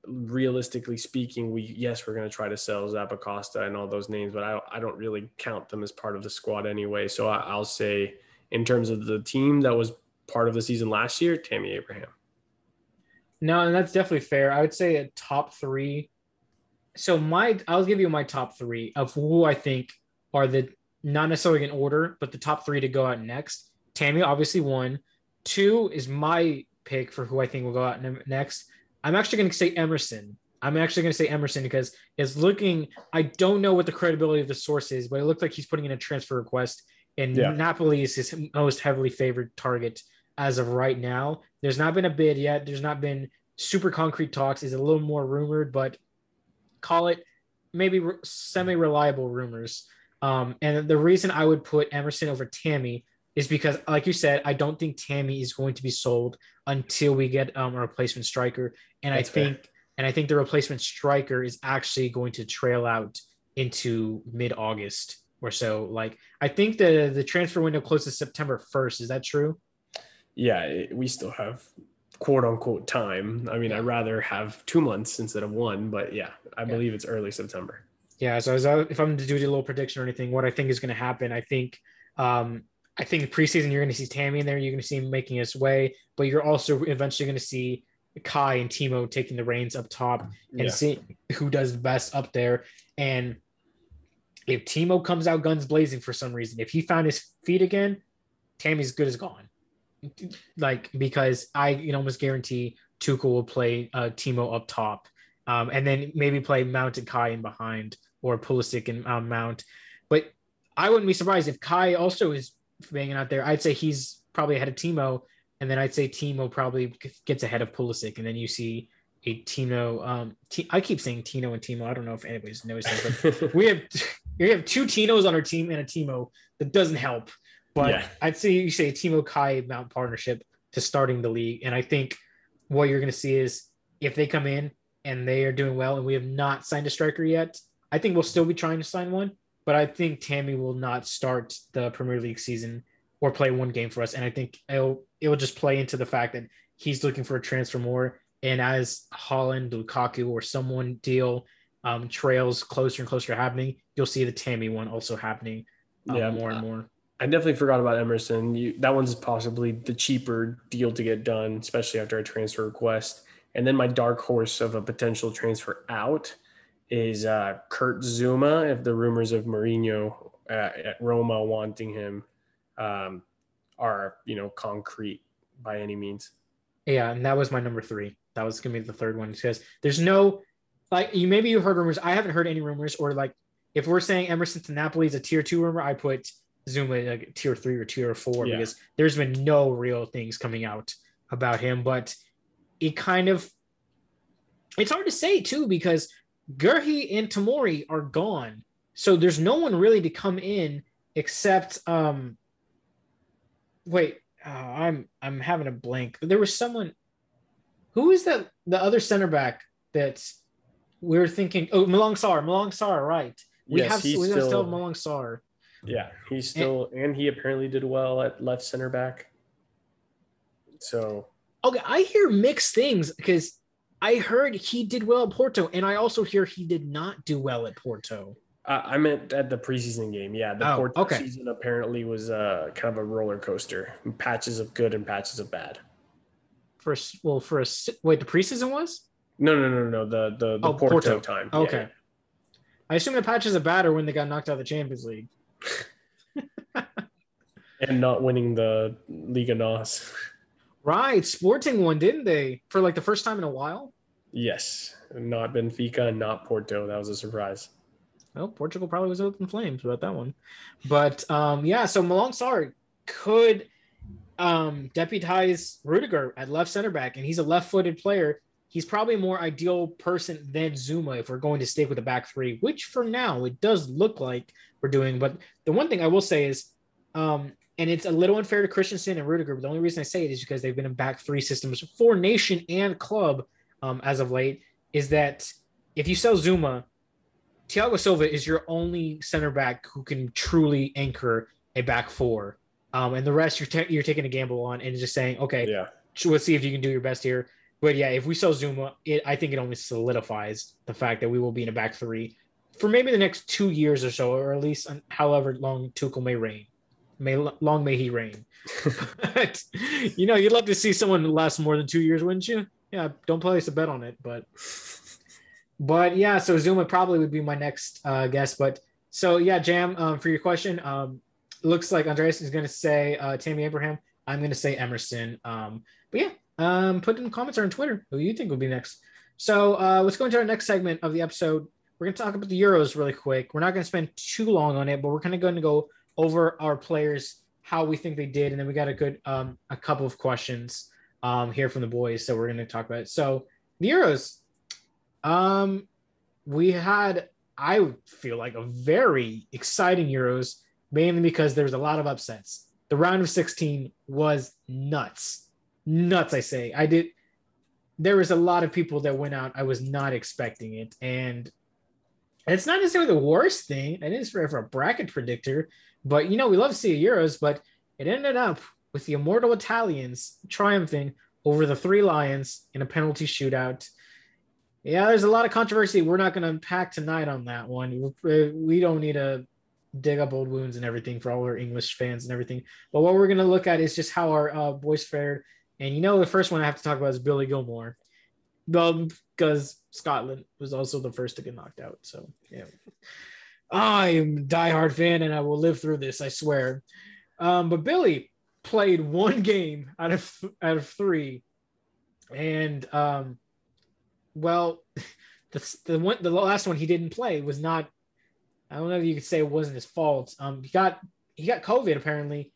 realistically speaking, we yes, we're going to try to sell Zappacosta and all those names, but I I don't really count them as part of the squad anyway. So I, I'll say in terms of the team that was part of the season last year, Tammy Abraham. No, and that's definitely fair. I would say a top three. So my, I'll give you my top three of who I think are the not necessarily in order, but the top three to go out next. Tammy, obviously, one. Two is my pick for who I think will go out next. I'm actually going to say Emerson. I'm actually going to say Emerson because it's looking. I don't know what the credibility of the source is, but it looks like he's putting in a transfer request, and yeah. Napoli is his most heavily favored target as of right now. There's not been a bid yet. There's not been super concrete talks. Is a little more rumored, but call it maybe semi reliable rumors. Um, and the reason I would put Emerson over Tammy is because, like you said, I don't think Tammy is going to be sold until we get um, a replacement striker. And That's I think, fair. and I think the replacement striker is actually going to trail out into mid August or so. Like, I think the the transfer window closes September first. Is that true? Yeah, we still have quote unquote time. I mean, I'd rather have two months instead of one, but yeah, I yeah. believe it's early September. Yeah. So as I, if I'm to do a little prediction or anything, what I think is going to happen, I think, um, I think preseason you're going to see Tammy in there. You're going to see him making his way, but you're also eventually going to see Kai and Timo taking the reins up top and yeah. see who does the best up there. And if Timo comes out guns blazing for some reason, if he found his feet again, Tammy's good as gone. Like because I can almost guarantee Tuchel will play uh, Timo up top, um, and then maybe play Mount and Kai in behind or Pulisic and um, Mount. But I wouldn't be surprised if Kai also is banging out there. I'd say he's probably ahead of Timo, and then I'd say Timo probably gets ahead of Pulisic, and then you see a Tino. Um, T- I keep saying Tino and Timo. I don't know if anybody's noticing, but we have we have two Tinos on our team and a Timo that doesn't help. But yeah. I'd say you say Timo Kai Mount partnership to starting the league, and I think what you're going to see is if they come in and they are doing well, and we have not signed a striker yet, I think we'll still be trying to sign one, but I think Tammy will not start the Premier League season or play one game for us. And I think it'll it will just play into the fact that he's looking for a transfer more. And as Haaland, Lukaku, or someone deal um, trails closer and closer happening, you'll see the Tammy one also happening um, yeah, more and more. I definitely forgot about Emerson. You, that one's possibly the cheaper deal to get done, especially after a transfer request. And then my dark horse of a potential transfer out is uh, Kurt Zouma. If the rumors of Mourinho uh, at Roma wanting him um, are, you know, concrete by any means. Yeah, and that was my number three. That was gonna be the third one because there's no like you maybe you've heard rumors. I haven't heard any rumors or like if we're saying Emerson to Napoli is a tier two rumor, I put Zouma like tier three or tier four yeah. because there's been no real things coming out about him. But it kind of it's hard to say too because Guehi and Tamori are gone. So there's no one really to come in except um wait, uh, I'm I'm having a blank. There was someone who is that the other center back that's we are thinking oh Malang Sarr, Malang Sarr, right. We yes, have we still, still have Malang Sarr. Yeah, he's still and, and he apparently did well at left center back. So okay, I hear mixed things because I heard he did well at Porto, and I also hear he did not do well at Porto. Uh, I meant at the preseason game. Yeah, the oh, Porto okay. season apparently was uh, kind of a roller coaster, patches of good and patches of bad. For well, for a wait, the preseason was no, no, no, no. The the, the oh, Porto, Porto, time. Okay, yeah. I assume the patches of bad are when they got knocked out of the Champions League. and not winning the Liga NOS. Right, Sporting won, didn't they? For like the first time in a while. Yes, not Benfica, not Porto. That was a surprise. Well, Portugal probably was open flames about that one, but um, yeah. So Malang Sarr could um, deputize Rudiger at left center back, and he's a left-footed player. He's probably a more ideal person than Zouma if we're going to stick with the back three, which for now it does look like we're doing. But the one thing I will say is, um, and it's a little unfair to Christensen and Rudiger, but the only reason I say it is because they've been in back three systems for nation and club um, as of late, is that if you sell Zouma, Thiago Silva is your only center back who can truly anchor a back four. Um, and the rest you're, ta- you're taking a gamble on and just saying, okay, yeah, let's see if you can do your best here. But yeah, if we sell Zouma, it, I think it only solidifies the fact that we will be in a back three for maybe the next two years or so, or at least however long Tuchel may reign. May long may he reign. but, you know, you'd love to see someone last more than two years, wouldn't you? Yeah, don't place a bet on it, but but yeah, so Zouma probably would be my next uh, guess. But so yeah, Jam, um, for your question, um, looks like Andreas is going to say uh, Tammy Abraham. I'm going to say Emerson. Um, but yeah, um, put in the comments or on Twitter who you think will be next. So uh, let's go into our next segment of the episode. We're going to talk about the Euros really quick. We're not going to spend too long on it, but we're kind of going to go over our players, how we think they did, and then we got a good um, a couple of questions um, here from the boys. So we're going to talk about it. So the Euros, um, we had I feel like a very exciting Euros, mainly because there was a lot of upsets. The round of 16 was nuts, nuts. I say I did. There was a lot of people that went out. I was not expecting it, and it's not necessarily the worst thing. It is for a bracket predictor, but you know we love to see Euros, but it ended up with the immortal Italians triumphing over the three Lions in a penalty shootout. Yeah, there's a lot of controversy. We're not going to unpack tonight on that one. We don't need to dig up old wounds and everything for all our English fans and everything. But what we're going to look at is just how our uh, boys fared. And you know, the first one I have to talk about is Billy Gilmour, because Scotland was also the first to get knocked out. So, yeah. I am a diehard fan and I will live through this, I swear. Um, but Billy played one game out of out of three. And um, well, the the one the last one he didn't play was not. I don't know if you could say it wasn't his fault. Um, he got he got COVID apparently,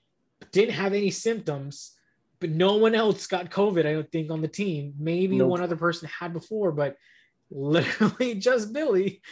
didn't have any symptoms, but no one else got COVID. I don't think on the team. Maybe nope. one other person had before, but literally just Billy.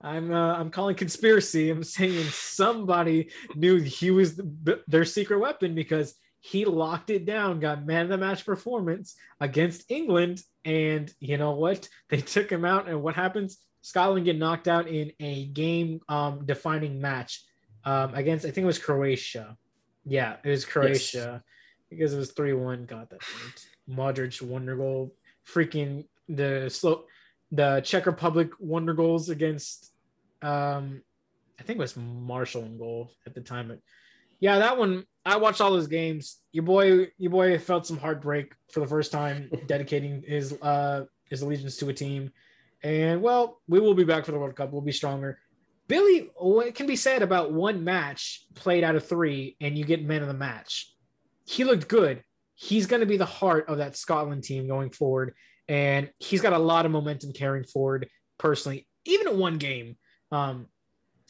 I'm uh, I'm calling conspiracy. I'm saying somebody knew he was the, their secret weapon because he locked it down, got man of the match performance against England, and you know what? They took him out, and what happens? Scotland get knocked out in a game um, defining match um, against I think it was Croatia. Yeah, it was Croatia yes. because it was three one. Got that right. Modric wonder goal freaking the slow the Czech Republic wonder goals against um I think it was Marshall in goal at the time. But yeah, that one I watched all those games. Your boy, your boy felt some heartbreak for the first time, dedicating his uh his allegiance to a team. And well, we will be back for the World Cup. We'll be stronger. Billy, what can be said about one match played out of three, and you get man of the match? He looked good. He's going to be the heart of that Scotland team going forward, and he's got a lot of momentum carrying forward. Personally, even in one game, um,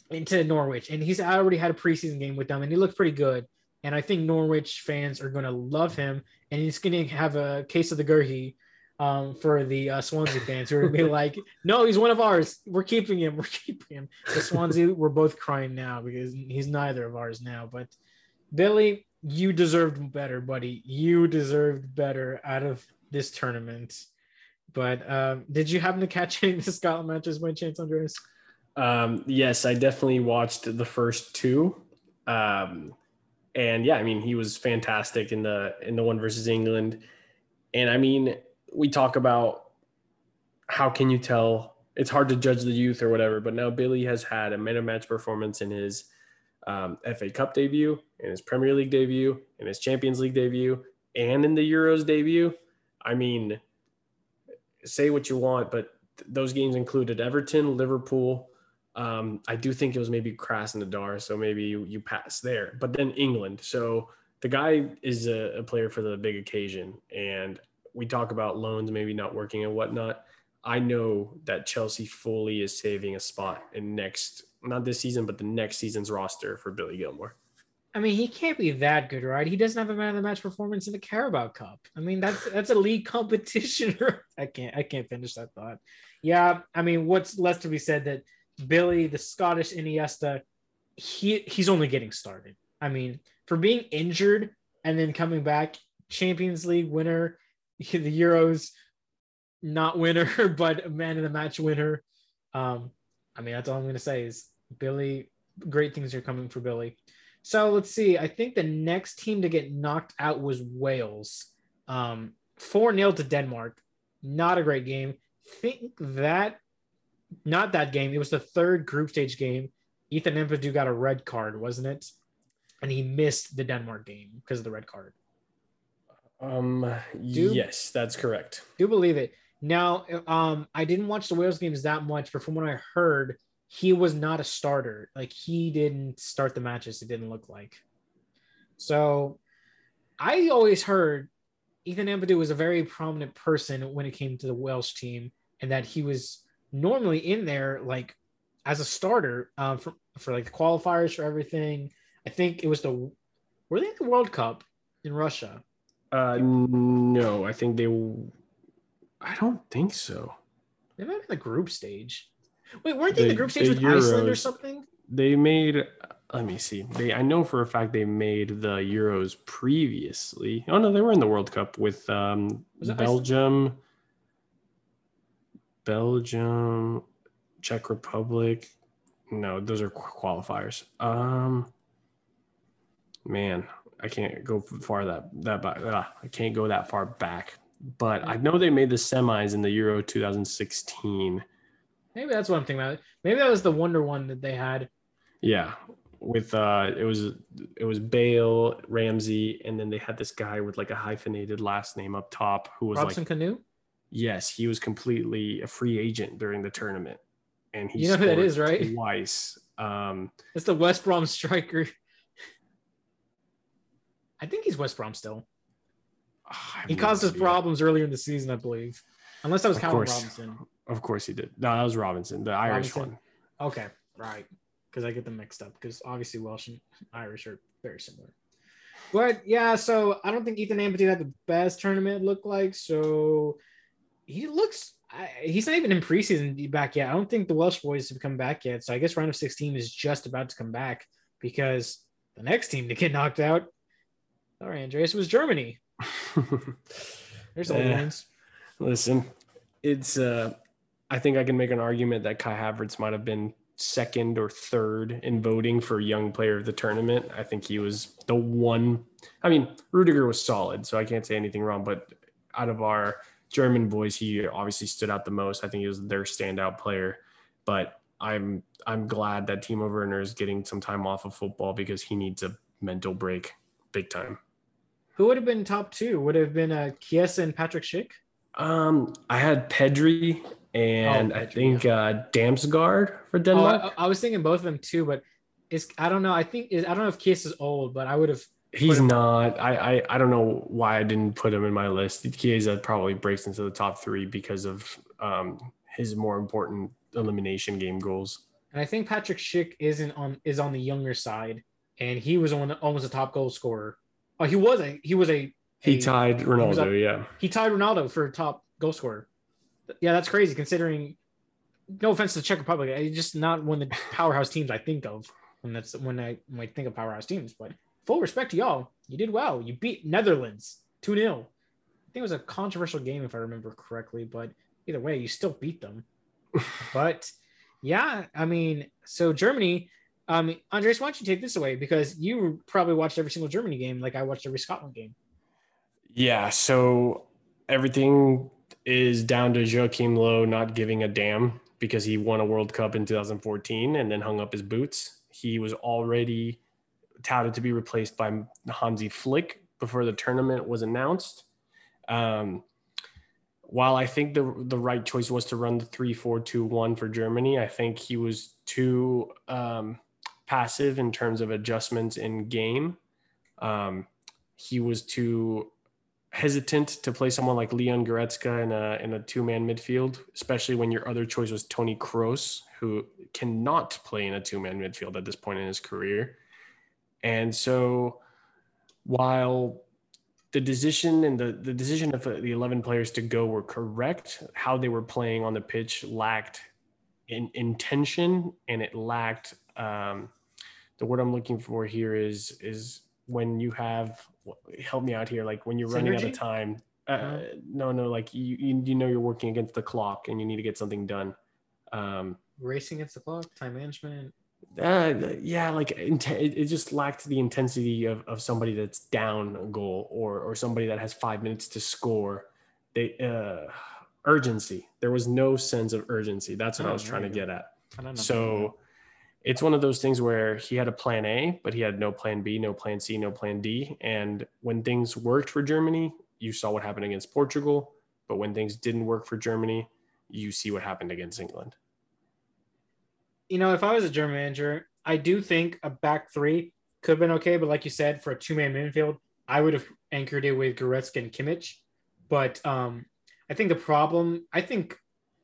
into Norwich, and he's already had a preseason game with them, and he looked pretty good. And I think Norwich fans are going to love him, and he's going to have a case of the Guehi um, for the uh, Swansea fans who are be like, "No, he's one of ours. We're keeping him. We're keeping him." The Swansea, we're both crying now because he's neither of ours now. But Billy, you deserved better, buddy. You deserved better out of this tournament. But um, did you happen to catch any of the Scotland matches by chance, Andreas? Um, yes, I definitely watched the first two. Um, and yeah, I mean, he was fantastic in the in the one versus England. And I mean, we talk about how can you tell it's hard to judge the youth or whatever, but now Billy has had a of match performance in his um, FA Cup debut, in his Premier League debut, in his Champions League debut, and in the Euros debut. I mean, say what you want, but th- those games included Everton, Liverpool. Um, I do think it was maybe Krasnodar, so maybe you, you pass there, but then England. So the guy is a, a player for the big occasion, and we talk about loans maybe not working and whatnot. I know that Chelsea fully is saving a spot in next, not this season, but the next season's roster for Billy Gilmour. I mean, he can't be that good, right? He doesn't have a man of the match performance in the Carabao Cup. I mean, that's that's a league competition. I can't I can't finish that thought. Yeah, I mean, what's less to be said that Billy, the Scottish Iniesta, he he's only getting started. I mean, for being injured and then coming back, Champions League winner, the Euros not winner, but man of the match winner. Um, I mean, that's all I'm going to say is Billy. Great things are coming for Billy. So let's see. I think the next team to get knocked out was Wales. Um, 4 0 to Denmark. Not a great game. Think that, not that game. It was the third group stage game. Ethan Ampadu got a red card, wasn't it? And he missed the Denmark game because of the red card. Um, do, yes, that's correct. Do believe it. Now, um, I didn't watch the Wales games that much, but from what I heard, he was not a starter. Like he didn't start the matches. It didn't look like. So, I always heard Ethan Ampadu was a very prominent person when it came to the Welsh team, and that he was normally in there like as a starter um, for for like the qualifiers for everything. I think it was the were they at the World Cup in Russia? Uh, no, I think they. I don't think so. They might have been the group stage. Wait, weren't they, they in the group stage the with Euros, Iceland or something? They made. Let me see. They. I know for a fact they made the Euros previously. Oh no, they were in the World Cup with um, Belgium. Iceland? Belgium, Czech Republic. No, those are qualifiers. Um, man, I can't go far that that back. Uh, I can't go that far back. But I know they made the semis in the Euro 2016. Maybe that's what I'm thinking about. Maybe that was the Wonder One that they had. Yeah, with uh, it was it was Bale, Ramsey, and then they had this guy with like a hyphenated last name up top who was Robson like Kanu. Yes, he was completely a free agent during the tournament, and he you know who that is, right? Twice. Um, it's the West Brom striker. I think he's West Brom still. he caused us problems earlier in the season, I believe. Unless that was Callum Robinson. Of course he did. No, that was Robinson, the Irish Robinson? one. Okay, right. Because I get them mixed up because obviously Welsh and Irish are very similar. But yeah, so I don't think Ethan Ampadu had the best tournament look like. So he looks he's not even in preseason back yet. I don't think the Welsh boys have come back yet. So I guess round of 16 is just about to come back because the next team to get knocked out sorry, Andreas, was Germany. There's old yeah. ones. Listen, it's uh I think I can make an argument that Kai Havertz might have been second or third in voting for young player of the tournament. I think he was the one. I mean, Rudiger was solid, so I can't say anything wrong. But out of our German boys, he obviously stood out the most. I think he was their standout player. But I'm I'm glad that Timo Werner is getting some time off of football because he needs a mental break, big time. Who would have been top two? Would have been uh, Chiesa and Patrick Schick. Um, I had Pedri and oh, Pedri, I think yeah. uh, Damsgaard for Denmark. Oh, I, I, was thinking both of them too, but it's I don't know. I think I don't know if Chiesa is old, but I would have. He's not. I, I I don't know why I didn't put him in my list. Chiesa probably breaks into the top three because of um, his more important elimination game goals. And I think Patrick Schick isn't on is on the younger side, and he was on almost a top goal scorer. Oh, he was a he was a he tied Ronaldo. He yeah, he tied Ronaldo for top goal scorer. Yeah, that's crazy considering. No offense to the Czech Republic, it's just not one of the powerhouse teams I think of when that's when I I think of powerhouse teams. But full respect to y'all, you did well. You beat Netherlands two 0 I think it was a controversial game if I remember correctly, but either way, you still beat them. but yeah, I mean, so Germany, um, Andres, why don't you take this away because you probably watched every single Germany game, like I watched every Scotland game. Yeah, so everything is down to Joachim Low not giving a damn because he won a World Cup in 2014 and then hung up his boots. He was already touted to be replaced by Hansi Flick before the tournament was announced. Um, while I think the the right choice was to run the three four two one for Germany, I think he was too um, passive in terms of adjustments in game. Um, he was too hesitant to play someone like Leon Goretzka in a in a two man midfield, especially when your other choice was Tony Kroos, who cannot play in a two man midfield at this point in his career. And so, while the decision and the, the decision of the 11 players to go were correct. How they were playing on the pitch lacked in, intention and it lacked um, the word I'm looking for here is is when you have help me out here like when you're Synergy? running out of time. Uh, uh-huh. no, no, like you, you you know you're working against the clock and you need to get something done. Um, Racing against the clock, time management uh, yeah, like it, it just lacked the intensity of, of somebody that's down a goal or or somebody that has five minutes to score. They uh, urgency. There was no sense of urgency. That's what oh, I was trying to get at. So it's one of those things where he had a plan A, but he had no plan B, no plan C, no plan D. And when things worked for Germany, you saw what happened against Portugal. But when things didn't work for Germany, you see what happened against England you know, if I was a German manager, I do think a back three could have been okay. But like you said, for a two man midfield, I would have anchored it with Goretzka and Kimmich. But um, I think the problem, I think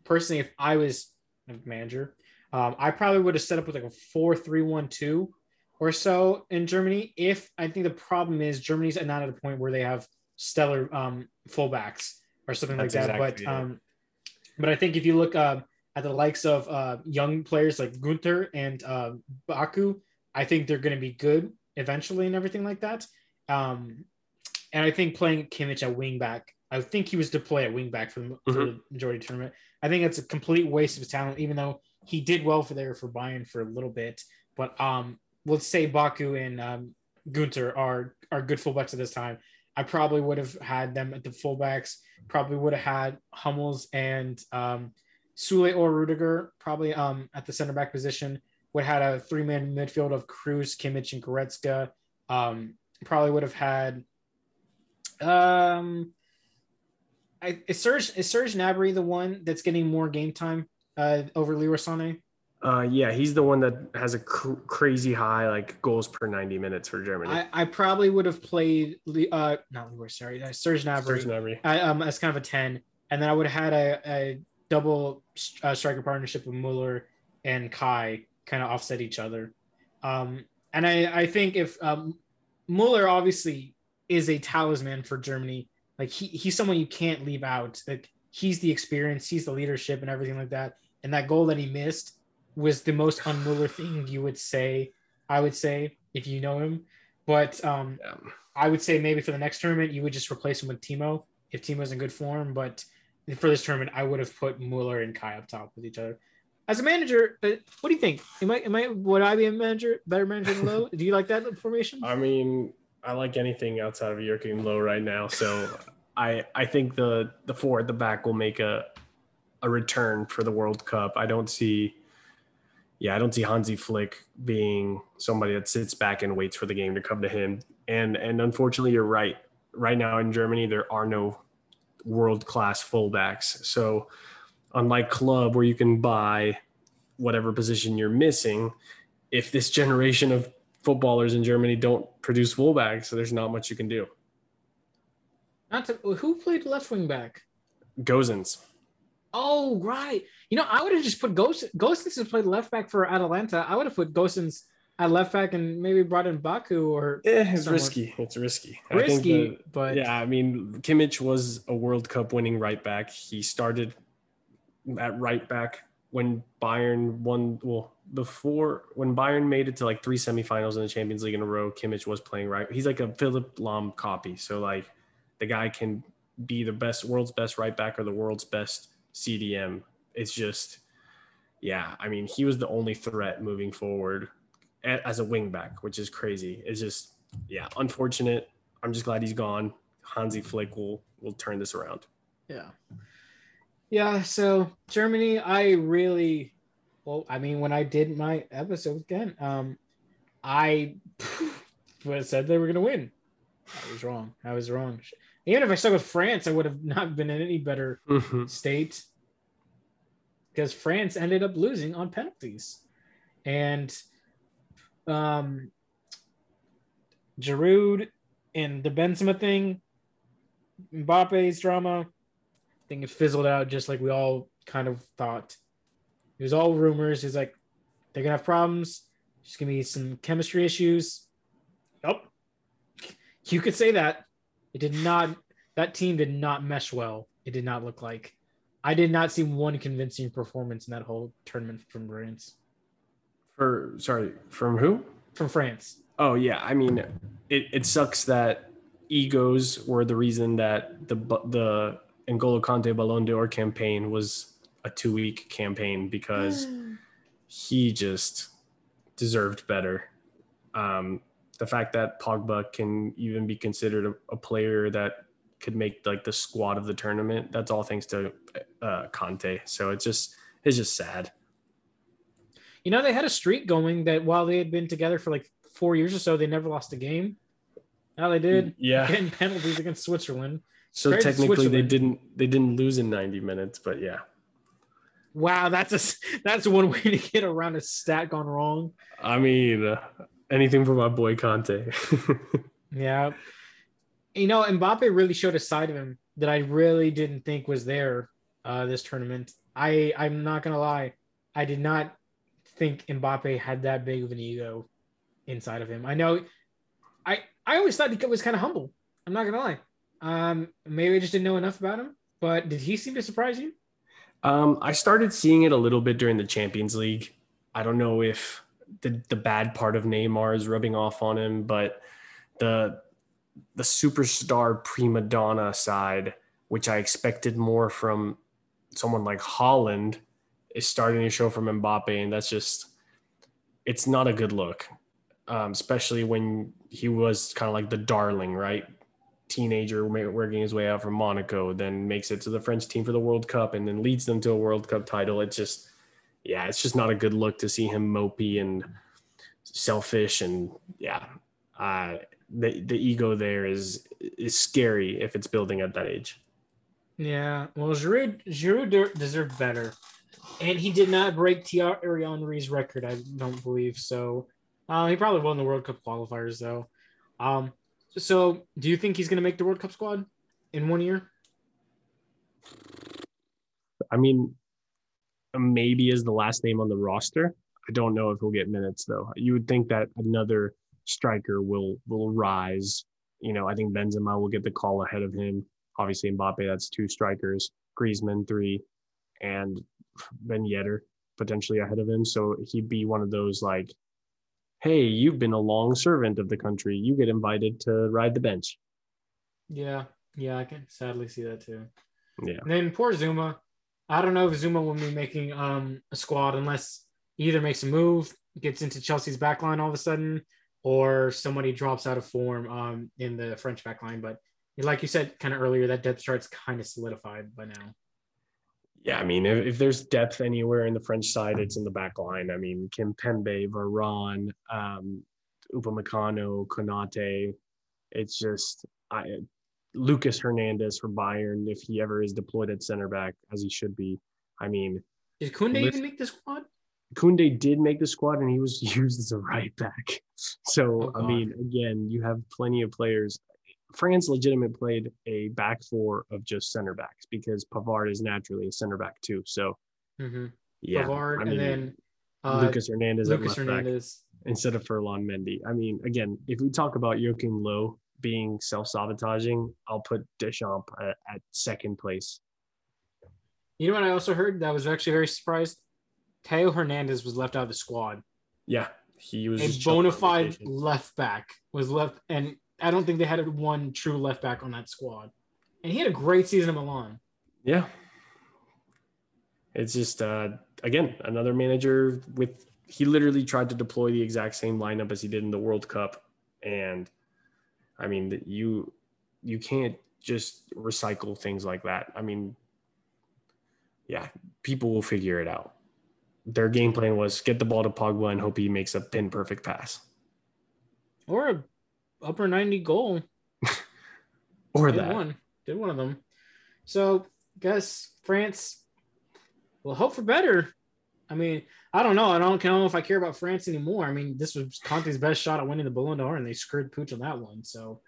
personally, if I was a manager, um, I probably would have set up with like a four three one two or so in Germany. If I think the problem is Germany's not at a point where they have stellar um, fullbacks or something That's like that. Exactly but um, but I think if you look uh, at the likes of uh, young players like Gunter and uh, Baku, I think they're going to be good eventually and everything like that. Um, and I think playing Kimmich at wingback, I think he was deployed at wingback for, mm-hmm. for the majority the tournament. I think it's a complete waste of his talent, even though he did well for there for Bayern for a little bit. But um, let's say Baku and um, Gunter are are good fullbacks at this time. I probably would have had them at the fullbacks. Probably would have had Hummels and um, Sule or Rudiger probably um, at the center back position. Would had a three man midfield of Kroos, Kimmich, and Goretzka. Um, probably would have had. Um, I, is Serge is Serge Gnabry the one that's getting more game time uh, over Leroy Sané? Uh, yeah, he's the one that has a cr- crazy high like goals per 90 minutes for Germany. I, I probably would have played uh not Leroy, sorry, uh, Serge Gnabry, Serge Gnabry. I, um, as kind of a 10, and then I would have had a, a double uh, striker partnership with Muller and Kai kind of offset each other. Um, and I, I think if um, Muller obviously is a talisman for Germany, like he, he's someone you can't leave out. Like he's the experience, he's the leadership and everything like that. And that goal that he missed was the most un-Muller thing you would say, I would say, if you know him. But um, yeah. I would say maybe for the next tournament, you would just replace him with Timo if Timo's in good form. But for this tournament, I would have put Muller and Kai up top with each other. As a manager, uh, what do you think? Am I am I would I be a manager better manager than Low? do you like that formation? I mean, I like anything outside of Joachim Low right now. So I I think the the four at the back will make a a return for the World Cup. I don't see yeah, I don't see Hansi Flick being somebody that sits back and waits for the game to come to him. And and unfortunately, you're right. Right now in Germany, there are no world class fullbacks. So unlike club where you can buy whatever position you're missing, if this generation of footballers in Germany don't produce fullbacks, so there's not much you can do. Not to, who played left wing back? Gosens. Oh, right. You know, I would have just put Ghost Gosens to play left back for Atalanta. I would have put Gosens at uh, left back and maybe brought in Baku or yeah, it's someone. risky. It's risky. Risky, the, but yeah, I mean Kimmich was a World Cup winning right back. He started at right back when Bayern won well before when Bayern made it to like three semifinals in the Champions League in a row, Kimmich was playing right. He's like a Philipp Lahm copy. So like the guy can be the best world's best right back or the world's best CDM. It's just yeah, I mean, he was the only threat moving forward as a wingback, which is crazy. It's just yeah, unfortunate. I'm just glad he's gone. Hansi Flick will will turn this around. Yeah. Yeah, so Germany, I really well, I mean, when I did my episode again, um, I said they were gonna win. I was wrong. I was wrong. Even if I stuck with France, I would have not been in any better mm-hmm. state because France ended up losing on penalties, and um, Giroud and the Benzema thing, Mbappe's drama think it fizzled out just like we all kind of thought. It was all rumors. He's like, they're gonna have problems. There's gonna be some chemistry issues. Yep. You could say that. It did not that team did not mesh well. It did not look like. I did not see one convincing performance in that whole tournament from France. For sorry, from who? From France. Oh yeah, I mean, it, it sucks that egos were the reason that the the N'Golo Kante Ballon d'Or campaign was a two week campaign because he just deserved better. Um, the fact that Pogba can even be considered a, a, player that could make like the squad of the tournament, that's all thanks to uh, Kante. So it's just it's just sad. You know, they had a streak going that while they had been together for like four years or so, they never lost a game. Now they did. Yeah. Getting penalties against Switzerland. So technically, they didn't they didn't lose in 90 minutes, but yeah. Wow, that's a that's one way to get around a stat gone wrong. I mean, uh, anything for my boy Kante. yeah, you know, Mbappe really showed a side of him that I really didn't think was there uh, this tournament. I I'm not gonna lie, I did not think Mbappe had that big of an ego inside of him. I know, I I always thought he was kind of humble. I'm not gonna lie. Um, maybe I just didn't know enough about him, but did he seem to surprise you? Um, I started seeing it a little bit during the Champions League. I don't know if the the bad part of Neymar is rubbing off on him, but the the superstar prima donna side, which I expected more from someone like Haaland, is starting to show from Mbappe, and that's just it's not a good look, um, especially when he was kind of like the darling, right? teenager working his way out from Monaco, then makes it to the French team for the World Cup, and then leads them to a World Cup title. It's just, yeah, it's just not a good look to see him mopey and selfish, and yeah, uh, the the ego there is is scary if it's building at that age. Yeah, well, Giroud Giroud deserved better, and he did not break Thierry Henry's record. I don't believe so. Uh, he probably won the World Cup qualifiers though. Um, so, do you think he's going to make the World Cup squad in one year? I mean, maybe is the last name on the roster. I don't know if he'll get minutes though. You would think that another striker will will rise. You know, I think Benzema will get the call ahead of him. Obviously, Mbappe, that's two strikers. Griezmann three, and Ben Yedder potentially ahead of him. So he'd be one of those like hey, you've been a long servant of the country. You get invited to ride the bench. Yeah, yeah, I can sadly see that too. Yeah. And then poor Zouma. I don't know if Zouma will be making um, a squad unless he either makes a move, gets into Chelsea's backline all of a sudden, or somebody drops out of form um, in the French backline. But like you said kind of earlier, that depth chart's kind of solidified by now. Yeah, I mean, if, if there's depth anywhere in the French side, it's in the back line. I mean, Kimpembe, Varane, um, Upamecano, Konate. It's just I, Lucas Hernandez for Bayern, if he ever is deployed at center back, as he should be. I mean, did Kunde even make the squad? Kunde did make the squad and he was used as a right back. So, oh, I mean, again, you have plenty of players. France legitimate played a back four of just center backs because Pavard is naturally a center back too. So, mm-hmm. yeah, Pavard I mean, and then uh, Lucas Hernandez Lucas Hernandez. instead of Ferland Mendy. I mean, again, if we talk about Joachim Low being self-sabotaging, I'll put Deschamps at, at second place. You know what I also heard that was actually very surprised? Theo Hernandez was left out of the squad. Yeah, he was a bona fide left back was left, and I don't think they had one true left back on that squad. And he had a great season at Milan. Yeah, it's just uh, again another manager with he literally tried to deploy the exact same lineup as he did in the World Cup, and I mean you you can't just recycle things like that. I mean, yeah, people will figure it out their game plan was get the ball to Pogba and hope he makes a pin perfect pass. Or a upper 90 goal. or Did that. One. Did one of them. So guess France will hope for better. I mean, I don't know. I don't, know if I care about France anymore. I mean, this was Kante's best shot at winning the Ballon d'Or, and they screwed Pooch on that one. So,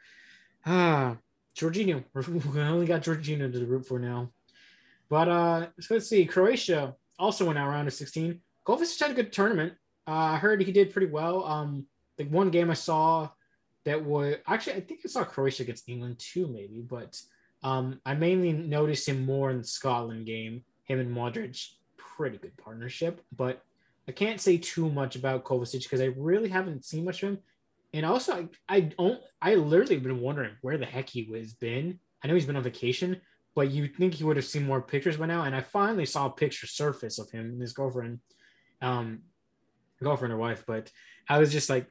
ah, Jorginho. We only got Jorginho to root for now. But uh, so let's see. Croatia also went out round of 16. Kovacic had a good tournament. Uh, I heard he did pretty well. Um, the one game I saw that was actually I think I saw Croatia against England too, maybe, but um, I mainly noticed him more in the Scotland game. Him and Modric, pretty good partnership, but I can't say too much about Kovacic because I really haven't seen much of him. And also, I, I don't, I literally been wondering where the heck he was been. I know he's been on vacation, but you think he would have seen more pictures by now. And I finally saw a picture surface of him and his girlfriend, um, girlfriend or wife. But I was just like,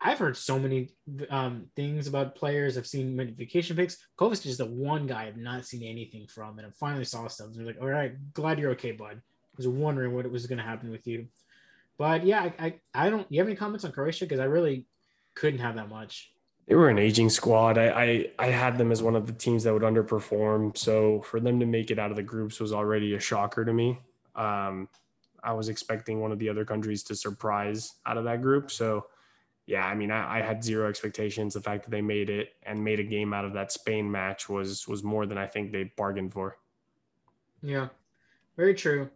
I've heard so many um, things about players. I've seen many vacation pics. Kovacic is the one guy I've not seen anything from, and I finally saw stuff. And I'm like, all right, glad you're okay, bud. I was wondering what it was going to happen with you, but yeah, I, I, I don't. You have any comments on Croatia? Because I really couldn't have that much they were an aging squad. I, I, I had them as one of the teams that would underperform. So for them to make it out of the groups was already a shocker to me. Um, I was expecting one of the other countries to surprise out of that group. So yeah, I mean, I, I, had zero expectations. The fact that they made it and made a game out of that Spain match was was more than I think they bargained for. Yeah, very true.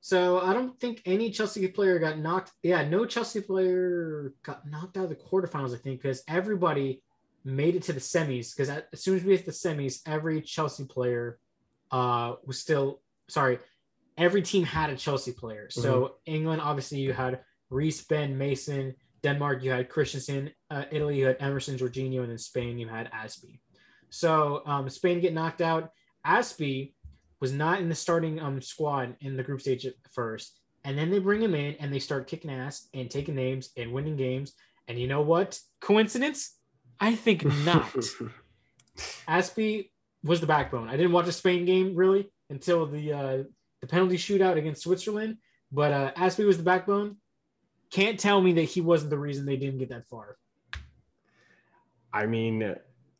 So I don't think any Chelsea player got knocked. Yeah, no Chelsea player got knocked out of the quarterfinals. I think because everybody made it to the semis. Because as soon as we hit the semis, every Chelsea player uh, was still sorry. Every team had a Chelsea player. So mm-hmm. England, obviously, you had Reece, Ben, Mason. Denmark, you had Christensen. Uh, Italy, you had Emerson, Jorginho, and then Spain, you had Azpi. So um, Spain get knocked out. Azpi was not in the starting um, squad in the group stage at first. And then they bring him in and they start kicking ass and taking names and winning games. And you know what? Coincidence? I think not. Azpi was the backbone. I didn't watch a Spain game really until the uh, the penalty shootout against Switzerland, but uh, Azpi was the backbone. Can't tell me that he wasn't the reason they didn't get that far. I mean,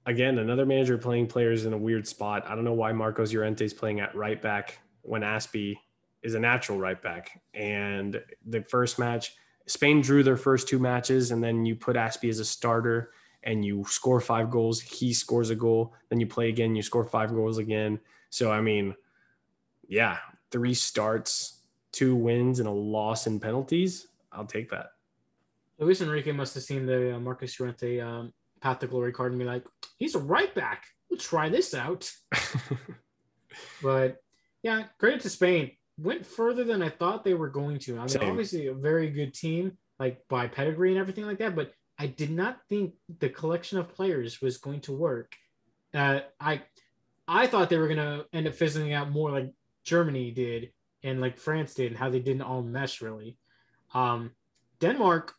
again, another manager playing players in a weird spot. I don't know why Marcos Llorente is playing at right back when Azpi is a natural right back. And the first match, Spain drew their first two matches, and then you put Azpi as a starter and you score five goals. He scores a goal. Then you play again, you score five goals again. So, I mean, yeah, three starts, two wins, and a loss in penalties. I'll take that. Luis Enrique must have seen the uh, Marcos Llorente um, Path to Glory card and be like, he's a right back. We'll try this out. but yeah, credit to Spain. Went further than I thought they were going to. I mean, Same. obviously a very good team, like by pedigree and everything like that, but I did not think the collection of players was going to work. Uh, I I thought they were gonna end up fizzling out more like Germany did and like France did, and how they didn't all mesh really. Um, Denmark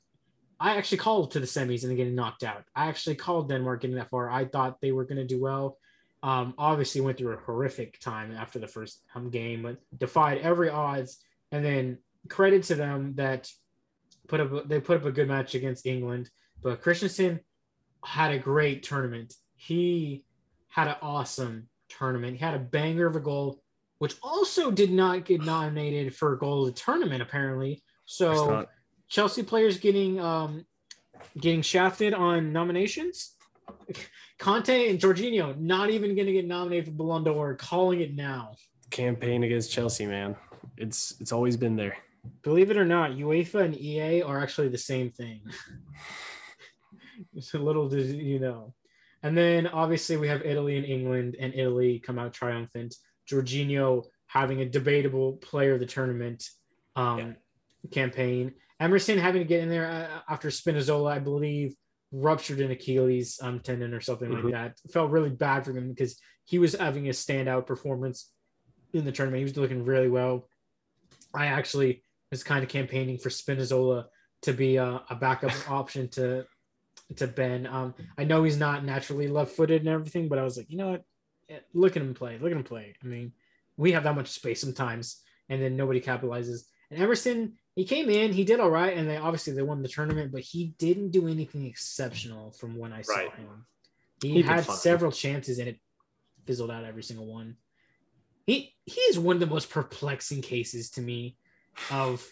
I actually called to the semis and getting knocked out. I actually called Denmark getting that far. I thought they were going to do well. Um, obviously went through a horrific time after the first game, but defied every odds. And then credit to them that put up they put up a good match against England. But Christensen had a great tournament. He had an awesome tournament. He had a banger of a goal, which also did not get nominated for goal of the tournament apparently. So Chelsea players getting um getting shafted on nominations. Kanté and Jorginho not even going to get nominated for Ballon d'Or. Calling it now. Campaign against Chelsea, man. It's it's always been there. Believe it or not, UEFA and EA are actually the same thing. it's a little, you know. And then obviously we have Italy and England, and Italy come out triumphant. Jorginho having a debatable player of the tournament um, yeah. campaign. Emerson having to get in there uh, after Spinazzola, I believe, ruptured an Achilles um, tendon or something mm-hmm. like that. Felt really bad for him because he was having a standout performance in the tournament. He was looking really well. I actually was kind of campaigning for Spinazzola to be a, a backup option to to Ben. Um, I know he's not naturally left-footed and everything, but I was like, you know what? Look at him play. Look at him play. I mean, we have that much space sometimes, and then nobody capitalizes. And Emerson, he came in, he did all right, and they obviously they won the tournament, but he didn't do anything exceptional from when I saw right. him. He, he had several chances and it fizzled out every single one. He he is one of the most perplexing cases to me of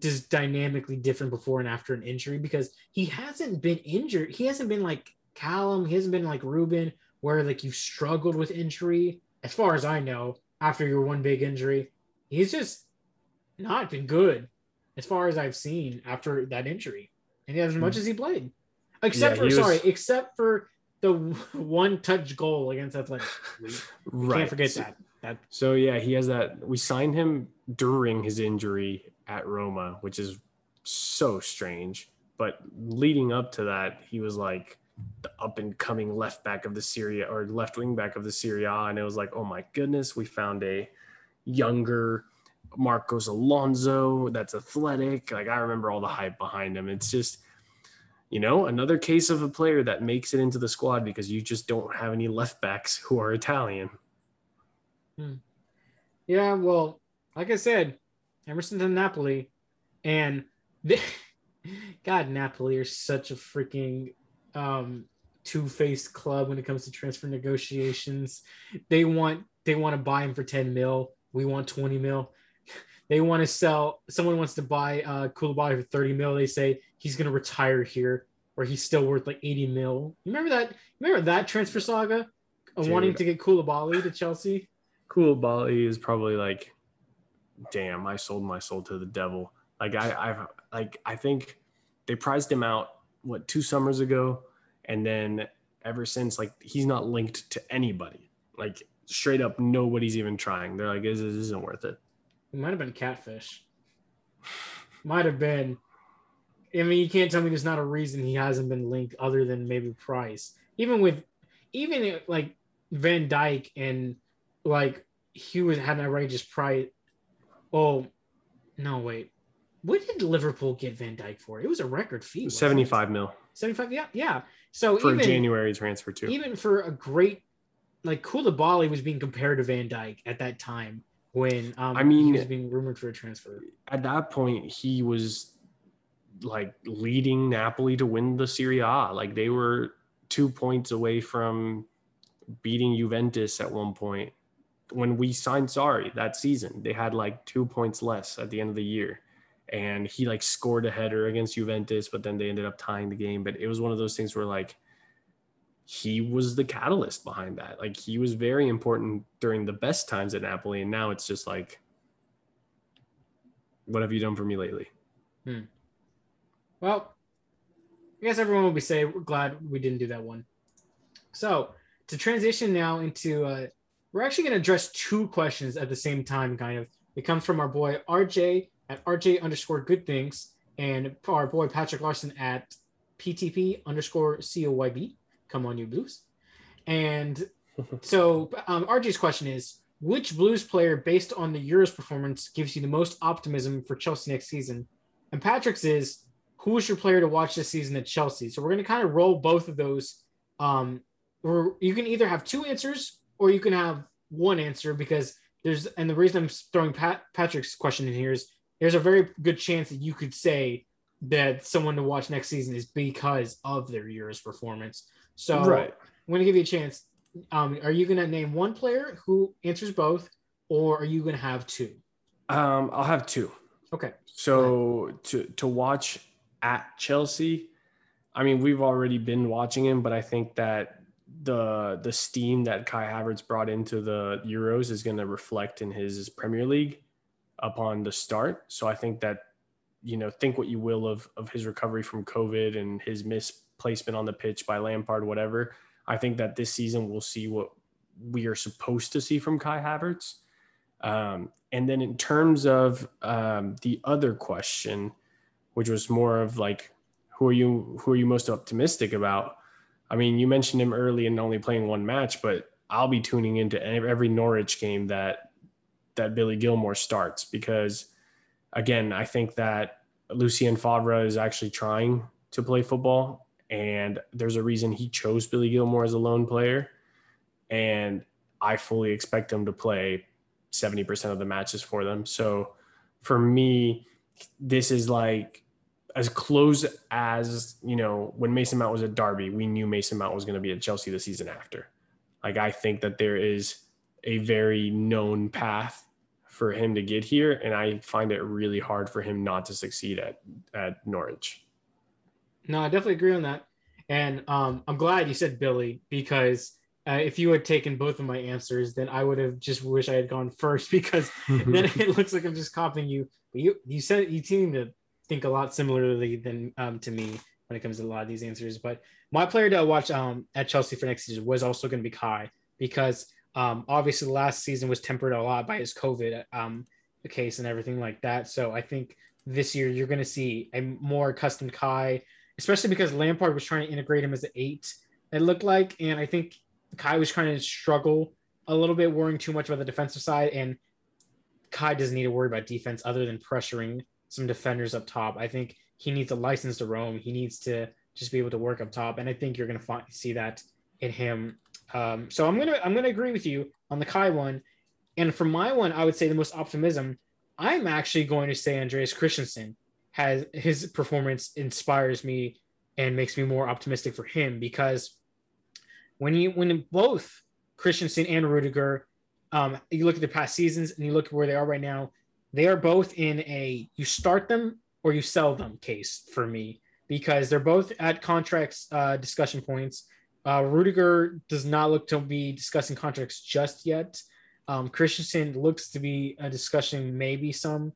just dynamically different before and after an injury because he hasn't been injured. He hasn't been like Callum. He hasn't been like Ruben, where like you've struggled with injury. As far as I know, after your one big injury, he's just not been good as far as I've seen after that injury, and as much mm. as he played, except yeah, for was... sorry, except for the one touch goal against Athletic. right. Can't forget that. that. So yeah, he has that. We signed him during his injury at Roma, which is so strange. But leading up to that, he was like the up and coming left back of the Serie A or left wing back of the Serie A, and it was like, oh my goodness, we found a younger Marcos Alonso that's athletic. Like I remember all the hype behind him. It's just, you know, another case of a player that makes it into the squad because you just don't have any left backs who are Italian. Hmm. Yeah, well, like I said, Emerson in Napoli, and God, Napoli are such a freaking um, two-faced club when it comes to transfer negotiations. They want they want to buy him for 10 mil. We want 20 mil. They want to sell. Someone wants to buy uh, Koulibaly for 30 mil. They say he's going to retire here, or he's still worth like 80 mil. You remember that? Remember that transfer saga of wanting to get Koulibaly to Chelsea? Koulibaly is probably like, damn, I sold my soul to the devil. Like I, I've like I think they priced him out what two summers ago, and then ever since like he's not linked to anybody. Like straight up, nobody's even trying. They're like, this, this isn't worth it. It might have been catfish. might have been. I mean, you can't tell me there's not a reason he hasn't been linked other than maybe price. Even with, even like Van Dijk and like he was had an outrageous price. Oh, no, wait. What did Liverpool get Van Dijk for? It was a record fee. 75 mil. 75, yeah, yeah. So for even, January transfer too. Even for a great like Koulibaly was being compared to Van Dijk at that time when um, I mean he was being rumored for a transfer. At that point, he was like leading Napoli to win the Serie A. Like they were two points away from beating Juventus at one point. When we signed Sarri that season, they had like two points less at the end of the year. And he like scored a header against Juventus, but then they ended up tying the game. But it was one of those things where like he was the catalyst behind that. Like he was very important during the best times at Napoli, and now it's just like, what have you done for me lately? Hmm. Well, I guess everyone will be say glad we didn't do that one. So to transition now into, uh, we're actually going to address two questions at the same time. Kind of, it comes from our boy RJ at RJ underscore Good Things, and our boy Patrick Larson at PTP underscore COYB. Come on, you Blues. And so um, RJ's question is which Blues player, based on the Euros performance, gives you the most optimism for Chelsea next season? And Patrick's is who is your player to watch this season at Chelsea? So we're going to kind of roll both of those. Um, or you can either have two answers or you can have one answer because there's and the reason I'm throwing Pat, Patrick's question in here is there's a very good chance that you could say that someone to watch next season is because of their Euros performance. So right. I'm going to give you a chance. Um, are you going to name one player who answers both, or are you going to have two? Um, I'll have two. Okay. So to to watch at Chelsea, I mean, we've already been watching him, but I think that the the steam that Kai Havertz brought into the Euros is going to reflect in his Premier League upon the start. So I think that you know, think what you will of of his recovery from COVID and his misplacement on the pitch by Lampard, whatever. I think that this season we'll see what we are supposed to see from Kai Havertz. Um, and then in terms of um, the other question, which was more of like, who are you who are you most optimistic about? I mean, you mentioned him early and only playing one match, but I'll be tuning into every Norwich game that that Billy Gilmour starts because again, I think that Lucien Favre is actually trying to play football and there's a reason he chose Billy Gilmour as a loan player and I fully expect him to play 70% of the matches for them. So for me, this is like as close as you know when Mason Mount was at Derby, we knew Mason Mount was going to be at Chelsea the season after. Like I think that there is a very known path for him to get here, and I find it really hard for him not to succeed at at Norwich. No, I definitely agree on that, and um, I'm glad you said Billy because uh, if you had taken both of my answers, then I would have just wish I had gone first because then it looks like I'm just copying you. But you you said you seem to think a lot similarly than um, to me when it comes to a lot of these answers. But my player to watch um, at Chelsea for next season was also going to be Kai because um, obviously the last season was tempered a lot by his COVID um, case and everything like that. So I think this year you're going to see a more accustomed Kai, especially because Lampard was trying to integrate him as an eight. It looked like, and I think Kai was trying to struggle a little bit, worrying too much about the defensive side, and Kai doesn't need to worry about defense other than pressuring some defenders up top. I think he needs a license to roam. He needs to just be able to work up top, and I think you're going to see that in him. Um, so I'm gonna I'm gonna agree with you on the Kai one, and for my one, I would say the most optimism. I'm actually going to say Andreas Christensen has his performance inspires me and makes me more optimistic for him because when you when both Christensen and Rudiger, um, you look at the past seasons and you look at where they are right now, they are both in a you start them or you sell them case for me because they're both at contracts uh, discussion points. Uh, Rudiger does not look to be discussing contracts just yet. Um, Christensen looks to be a discussion, maybe some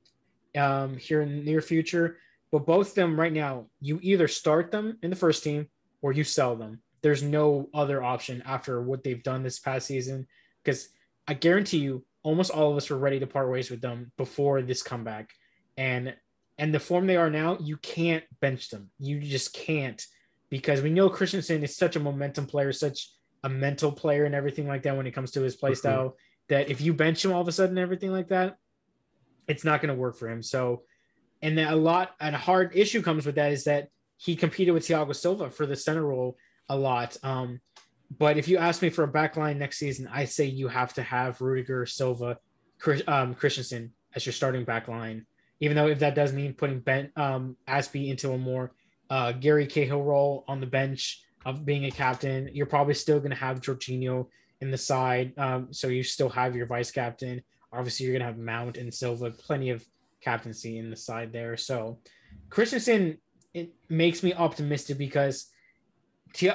um, here in the near future. But both of them right now, you either start them in the first team or you sell them. There's no other option after what they've done this past season because I guarantee you, almost all of us were ready to part ways with them before this comeback. And and the form they are now, you can't bench them. You just can't because we know Christensen is such a momentum player, such a mental player, and everything like that when it comes to his play style. Mm-hmm. That if you bench him all of a sudden, everything like that, it's not going to work for him. So, and a lot, and a hard issue comes with that is that he competed with Thiago Silva for the center role a lot. Um, but if you ask me for a back line next season, I say you have to have Rudiger, Silva, Chris, um, Christensen as your starting back line. Even though if that does mean putting Ben um, Azpi into a more uh, Gary Cahill role on the bench of being a captain, you're probably still going to have Jorginho in the side. Um, so you still have your vice captain. Obviously, you're going to have Mount and Silva, plenty of captaincy in the side there. So Christensen, it makes me optimistic because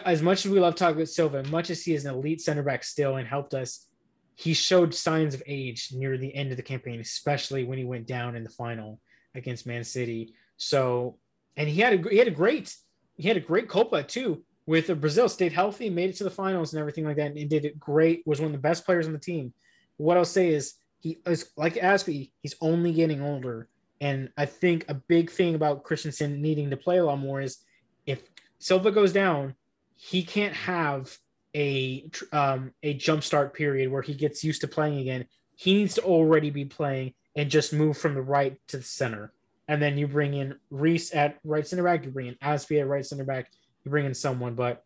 as much as we love talking about Silva, much as he is an elite center back still and helped us, he showed signs of age near the end of the campaign, especially when he went down in the final against Man City. So, and he had a he had a great he had a great Copa too with Brazil. Stayed healthy, made it to the finals and everything like that, and did it great. Was one of the best players on the team. What I'll say is he is like Azpi. He's only getting older, and I think a big thing about Christensen needing to play a lot more is if Silva goes down, he can't have a um, a jumpstart period where he gets used to playing again. He needs to already be playing and just move from the right to the center. and then you bring in Reece at right center back, you bring in Azpi at right center back, you bring in someone. But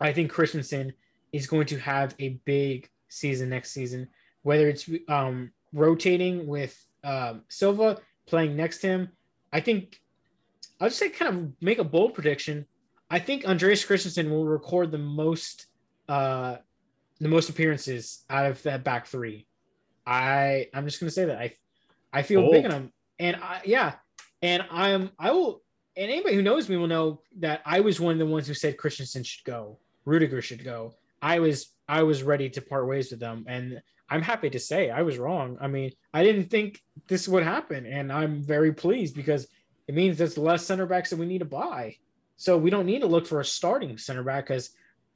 I think Christensen is going to have a big season next season, whether it's um, rotating with um, Silva playing next to him. I think I'll just say kind of make a bold prediction. I think Andreas Christensen will record the most uh, the most appearances out of that back three. I I'm just gonna say that I I feel big on him, and I, yeah, and I'm I will, and anybody who knows me will know that I was one of the ones who said Christensen should go, Rudiger should go. I was I was ready to part ways with them, and I'm happy to say I was wrong. I mean, I didn't think this would happen, and I'm very pleased because it means there's less center backs that we need to buy. So we don't need to look for a starting center back because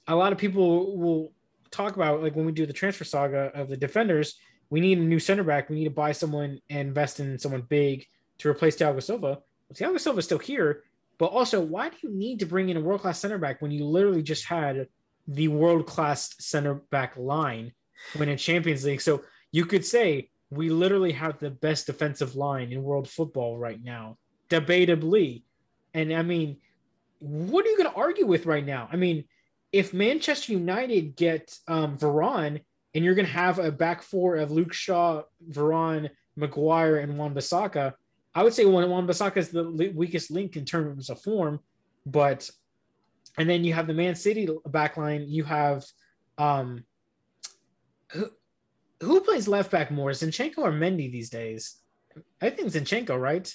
a lot of people will talk about like when we do the transfer saga of the defenders, we need a new center back. We need to buy someone and invest in someone big to replace Thiago Silva. Well, Thiago Silva is still here, but also why do you need to bring in a world class center back when you literally just had the world class center back line when in Champions League? So you could say we literally have the best defensive line in world football right now, debatably. And I mean, what are you going to argue with right now? I mean, if Manchester United get um, Varane and you're going to have a back four of Luke Shaw, Varane, Maguire, and Wan Bissaka, I would say Wan Bissaka is the weakest link in terms of form, but and then you have the Man City backline. You have um, who, who plays left back more, Zinchenko or Mendy these days? I think Zinchenko, right?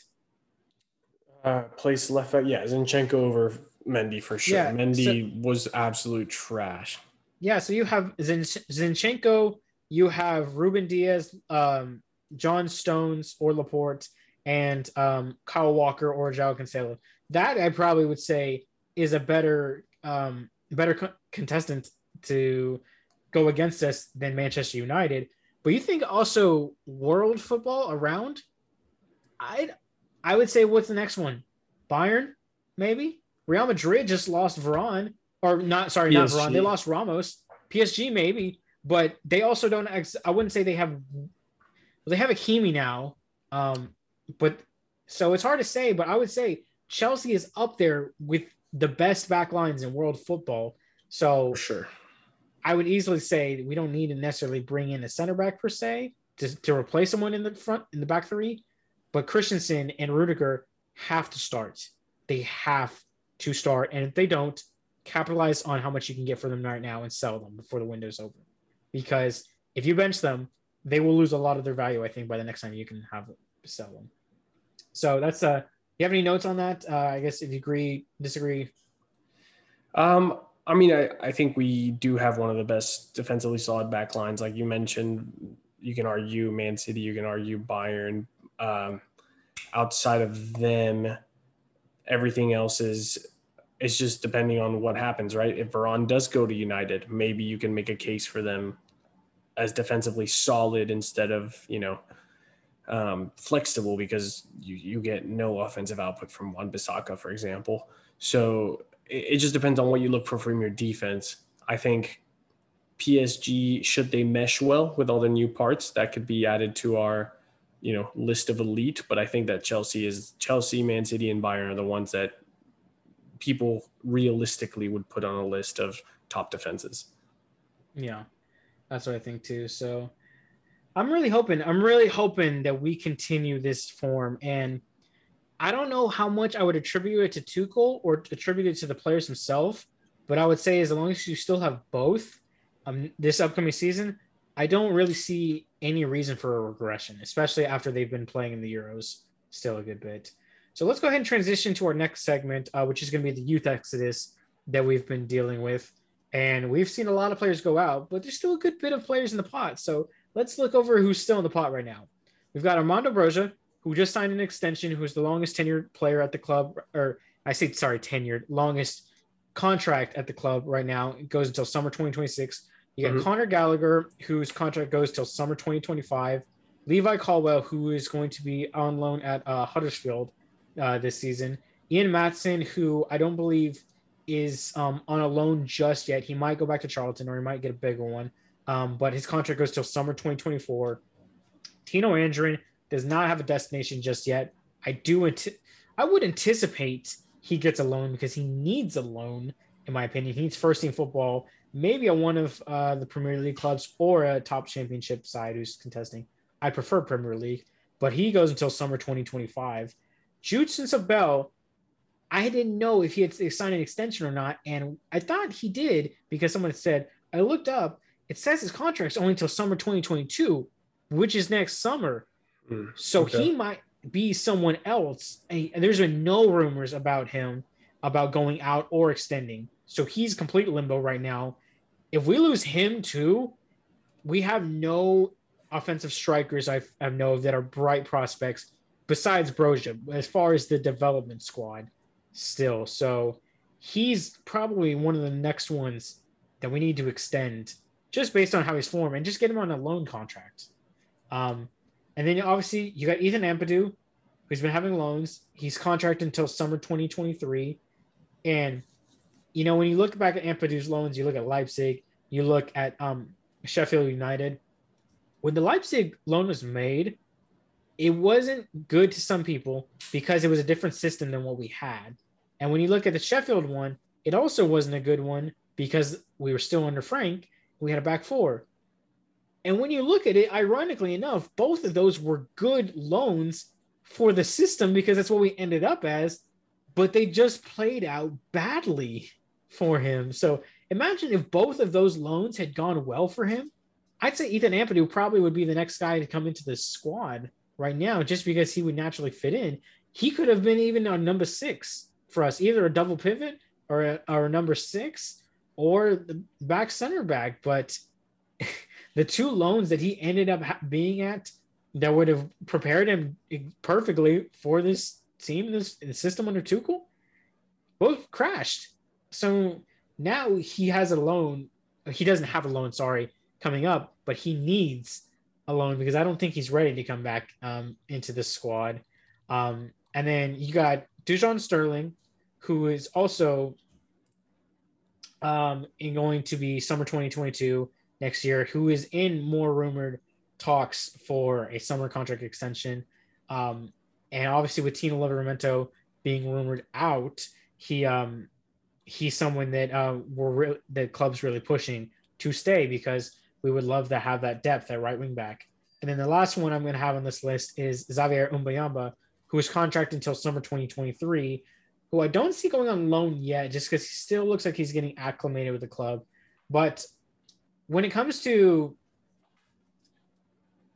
Uh, place left back, yeah, Zinchenko over Mendy for sure. Yeah, Mendy so, was absolute trash. Yeah, so you have Zin- Zinchenko, you have Ruben Dias, um, John Stones or Laporte, and um, Kyle Walker or João Cancelo. That I probably would say is a better um, better co- contestant to go against us than Manchester United. But you think also world football around? I I would say what's the next one? Bayern, maybe. Real Madrid just lost Varane, or not. Sorry, PSG. not Varane. They lost Ramos. PSG maybe, but they also don't. Ex- I wouldn't say they have. They have a Hakimi now, um, but so it's hard to say. But I would say Chelsea is up there with the best back lines in world football. So For sure, I would easily say we don't need to necessarily bring in a center back per se to, to replace someone in the front in the back three, but Christensen and Rudiger have to start. They have to start, and if they don't, capitalize on how much you can get for them right now and sell them before the window's open. Because if you bench them, they will lose a lot of their value. I think by the next time you can have sell them. So that's uh. You have any notes on that? Uh, I guess if you agree, disagree. Um, I mean, I, I think we do have one of the best defensively solid back lines. Like you mentioned, you can argue Man City, you can argue Bayern. Um, outside of them, everything else is it's just depending on what happens, right? If Varane does go to United, maybe you can make a case for them as defensively solid instead of, you know, um, flexible because you, you get no offensive output from Wan Bissaka, for example. So it, just depends on what you look for from your defense. I think PSG, should they mesh well with all the new parts, that could be added to our, you know, list of elite. But I think that Chelsea is Chelsea, Man City, and Bayern are the ones that people realistically would put on a list of top defenses. Yeah, that's what I think too. So I'm really hoping, I'm really hoping that we continue this form. And I don't know how much I would attribute it to Tuchel or attribute it to the players themselves, but I would say as long as you still have both um, this upcoming season, I don't really see any reason for a regression, especially after they've been playing in the Euros still a good bit. So let's go ahead and transition to our next segment, uh, which is going to be the youth exodus that we've been dealing with. And we've seen a lot of players go out, but there's still a good bit of players in the pot. So let's look over who's still in the pot right now. We've got Armando Broja, who just signed an extension, who's the longest tenured player at the club, or I say, sorry, tenured, longest contract at the club right now. It goes until summer 2026. You got mm-hmm. Conor Gallagher, whose contract goes till summer 2025. Levi Colwill, who is going to be on loan at uh, Huddersfield uh, this season. Ian Maatsen, who I don't believe is um, on a loan just yet. He might go back to Charlton or he might get a bigger one. Um, but his contract goes till summer 2024. Tino Anjorin does not have a destination just yet. I do. I would anticipate he gets a loan because he needs a loan, in my opinion. He needs first team football, maybe a one of uh, the Premier League clubs or a top championship side who's contesting. I prefer Premier League, but he goes until summer 2025. Jude Soonsup Bell, I didn't know if he had signed an extension or not, and I thought he did because someone said I looked up. It says his contract's only until summer 2022, which is next summer. Mm, so okay. he might be someone else. And there's been no rumors about him about going out or extending. So he's complete limbo right now. If we lose him too, we have no offensive strikers I, I know that are bright prospects besides Broja as far as the development squad still. So he's probably one of the next ones that we need to extend just based on how he's formed and just get him on a loan contract. Um, and then obviously you got Ethan Ampadu, who's been having loans. He's contracted until summer 2023. And you know, when you look back at Ampadu's loans, you look at Leipzig, you look at um, Sheffield United. When the Leipzig loan was made, it wasn't good to some people because it was a different system than what we had. And when you look at the Sheffield one, it also wasn't a good one because we were still under Frank. We had a back four. And when you look at it, ironically enough, both of those were good loans for the system because that's what we ended up as, but they just played out badly for him. So imagine if both of those loans had gone well for him. I'd say Ethan Ampadu probably would be the next guy to come into the squad right now just because he would naturally fit in. He could have been even on number six for us, either a double pivot or a, or a number six or the back center back. But the two loans that he ended up being at that would have prepared him perfectly for this team, this system under Tuchel, both crashed. So now he has a loan. He doesn't have a loan, sorry, coming up, but he needs a loan because I don't think he's ready to come back um, into the squad. Um, and then you got Dujon Sterling, who is also um, in going to be summer 2022 next year, who is in more rumored talks for a summer contract extension. Um, and obviously, with Tino Livramento being rumored out, he um, he's someone that uh, we're re- that club's really pushing to stay because we would love to have that depth at right wing back. And then the last one I'm going to have on this list is Xavier Mbuyamba, who is contracted until summer 2023, who I don't see going on loan yet, just because he still looks like he's getting acclimated with the club. But when it comes to,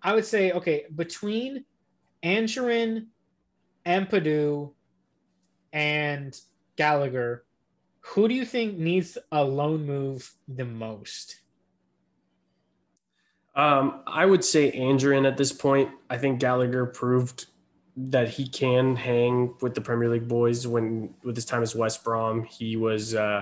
I would say, okay, between Anjorin, Ampadu, and Gallagher, who do you think needs a loan move the most? Um, I would say Anjorin at this point. I think Gallagher proved that he can hang with the Premier League boys when with his time as West Brom. He was uh,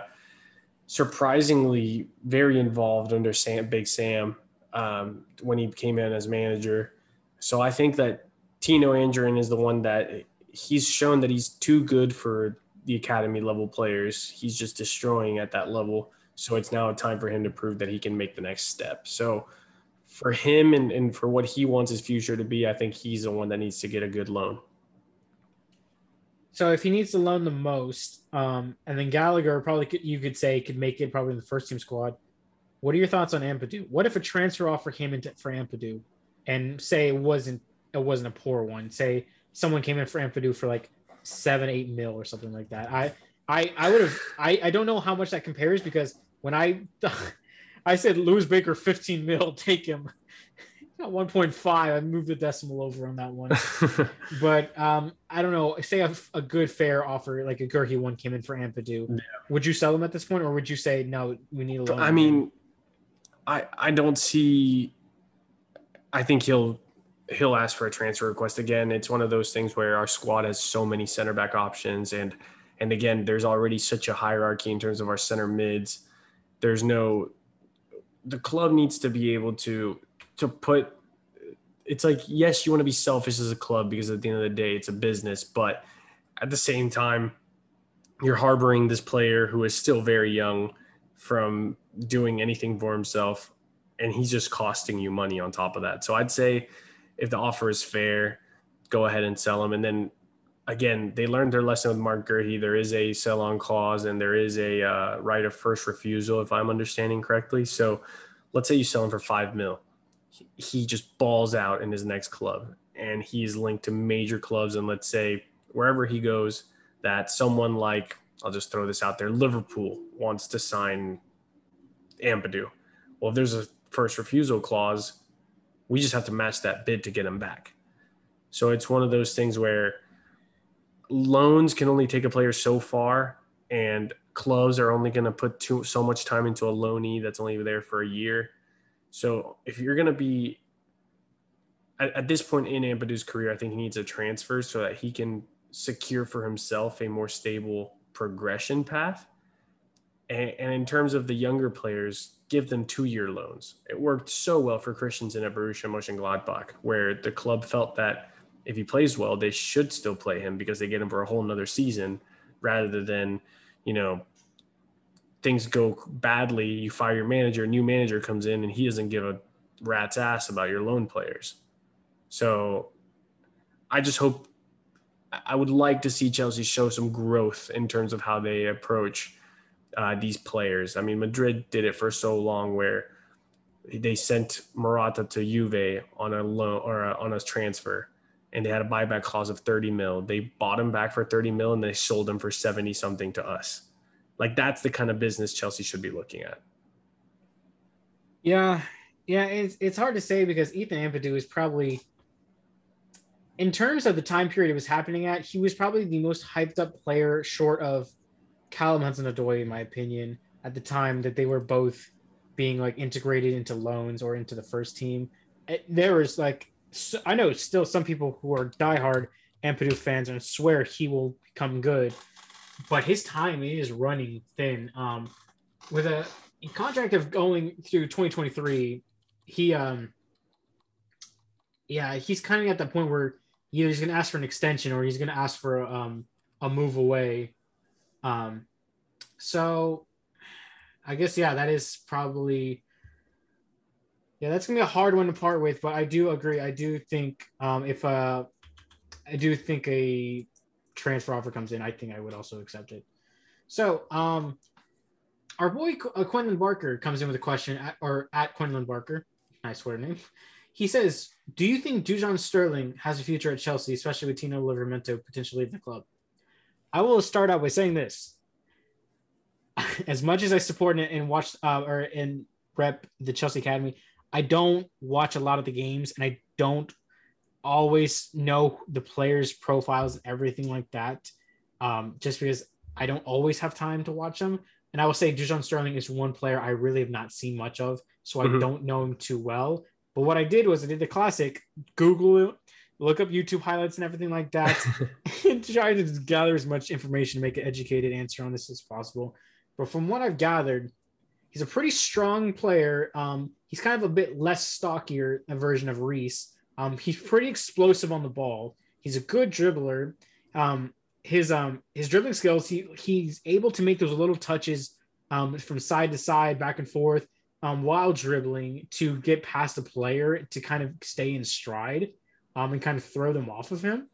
surprisingly very involved under Sam, Big Sam um, when he came in as manager. So I think that Tino Anjorin is the one that he's shown that he's too good for the academy level players. He's just destroying at that level. So it's now a time for him to prove that he can make the next step. So for him and, and for what he wants his future to be, I think he's the one that needs to get a good loan. So if he needs to loan the most, um, and then Gallagher probably could, you could say could make it probably in the first team squad. What are your thoughts on Ampadu? What if a transfer offer came into for Ampadu, and say it wasn't it wasn't a poor one? Say someone came in for Ampadu for like seven eight mil or something like that. I I I would have I I don't know how much that compares because when I I said Lewis Baker 15 mil, take him. 1.5. I moved the decimal over on that one. but um, I don't know. Say a, a, good fair offer, like a Guehi one came in for Ampadu. Yeah. Would you sell him at this point, or would you say no? We need a loan. I mean, I I don't see. I think he'll he'll ask for a transfer request again. It's one of those things where our squad has so many center back options, and and again, there's already such a hierarchy in terms of our center mids. There's no. The club needs to be able to to put it's like yes you want to be selfish as a club because at the end of the day it's a business but at the same time you're harboring this player who is still very young from doing anything for himself and he's just costing you money on top of that so i'd say if the offer is fair go ahead and sell him and then again, they learned their lesson with Marc Guehi. There is a sell on clause and there is a uh, right of first refusal, if I'm understanding correctly. So let's say you sell him for five mil. He just balls out in his next club and he's linked to major clubs. And let's say wherever he goes, that someone like, I'll just throw this out there, Liverpool wants to sign Ampadu. Well, if there's a first refusal clause, we just have to match that bid to get him back. So it's one of those things where loans can only take a player so far, and clubs are only going to put too, so much time into a loanee that's only there for a year. So if you're going to be at, at, this point in Ampadu's career, I think he needs a transfer so that he can secure for himself a more stable progression path. And, and in terms of the younger players, give them two-year loans. It worked so well for Christensen at Borussia Mönchengladbach, where the club felt that if he plays well, they should still play him because they get him for a whole nother season rather than, you know, things go badly, you fire your manager, a new manager comes in and he doesn't give a rat's ass about your loan players. So I just hope I would like to see Chelsea show some growth in terms of how they approach uh, these players. I mean, Madrid did it for so long where they sent Morata to Juve on a loan or a, on a transfer and they had a buyback clause of 30 mil. They bought him back for 30 mil and they sold him for 70 something to us. Like that's the kind of business Chelsea should be looking at. Yeah. Yeah. It's, it's hard to say because Ethan Ampadu is probably, in terms of the time period it was happening at, he was probably the most hyped up player short of Callum Hudson-Odoi, in my opinion, at the time that they were both being like integrated into loans or into the first team. There was like I know still some people who are diehard Ampadu fans and swear he will become good, but his time is running thin. Um, with a contract of going through 2023, he um, yeah, he's kind of at that point where either he's going to ask for an extension or he's going to ask for um a move away. Um, so I guess yeah, that is probably yeah, that's gonna be a hard one to part with, but I do agree. I do think um, if uh, I do think a transfer offer comes in, I think I would also accept it. So, um, our boy uh, Quinlan Barker comes in with a question, at, or at Quinlan Barker, nice swear name. He says, "Do you think Dujon Sterling has a future at Chelsea, especially with Tino Livramento potentially leaving the club?" I will start out by saying this: as much as I support and watch uh, or and rep the Chelsea Academy, I don't watch a lot of the games and I don't always know the players' profiles and everything like that. Um, just because I don't always have time to watch them. And I will say Dujon Sterling is one player I really have not seen much of, so I mm-hmm. don't know him too well. But what I did was I did the classic Google it, look up YouTube highlights and everything like that, and try to gather as much information to make an educated answer on this as possible. But from what I've gathered, he's a pretty strong player. Um, he's kind of a bit less stockier a version of Reece. Um, he's pretty explosive on the ball. He's a good dribbler. Um, his um his dribbling skills, he he's able to make those little touches um, from side to side, back and forth, um, while dribbling to get past the player to kind of stay in stride, um, and kind of throw them off of him.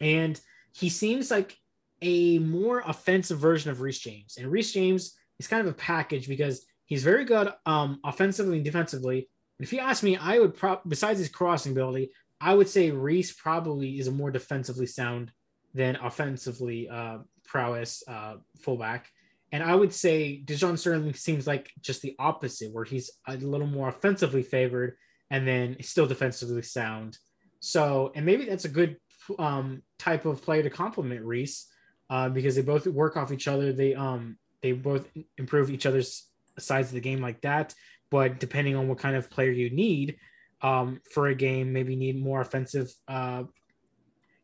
And he seems like a more offensive version of Reece James. And Reece James is kind of a package because he's very good um, offensively and defensively. And if you ask me, I would pro- besides his crossing ability, I would say Reece probably is a more defensively sound than offensively uh, prowess uh, fullback. And I would say Dujon Sterling seems like just the opposite, where he's a little more offensively favored and then still defensively sound. So, and maybe that's a good um, type of player to complement Reece uh, because they both work off each other. They um, they both improve each other's sides of the game like that. But depending on what kind of player you need um, for a game, maybe need more offensive. Uh,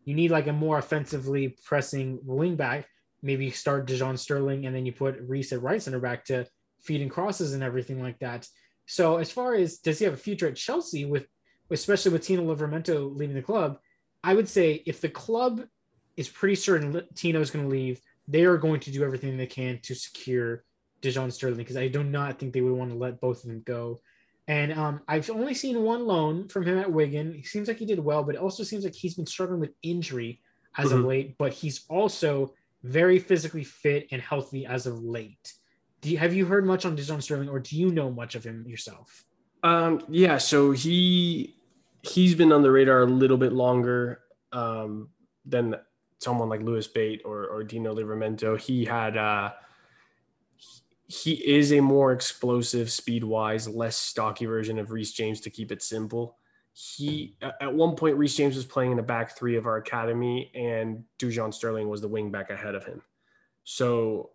you need like a more offensively pressing wing back. Maybe start Dujon Sterling and then you put Reece at right center back to feeding crosses and everything like that. So as far as does he have a future at Chelsea with, especially with Tino Livramento leaving the club, I would say if the club is pretty certain Tino is going to leave, they are going to do everything they can to secure Dujon Sterling because I do not think they would want to let both of them go. And um, I've only seen one loan from him at Wigan. He seems like he did well, but it also seems like he's been struggling with injury. as mm-hmm. of late, but he's also very physically fit and healthy as of late. Do you, have you heard much on Dujon Sterling, or do you know much of him yourself? Um, yeah, so he he's been on the radar a little bit longer um, than someone like Lewis Bate or or Tino Livramento. He had uh, he is a more explosive, speed wise, less stocky version of Reece James to keep it simple. He at one point Reece James was playing in the back three of our academy, and Dujon Sterling was the wing back ahead of him. So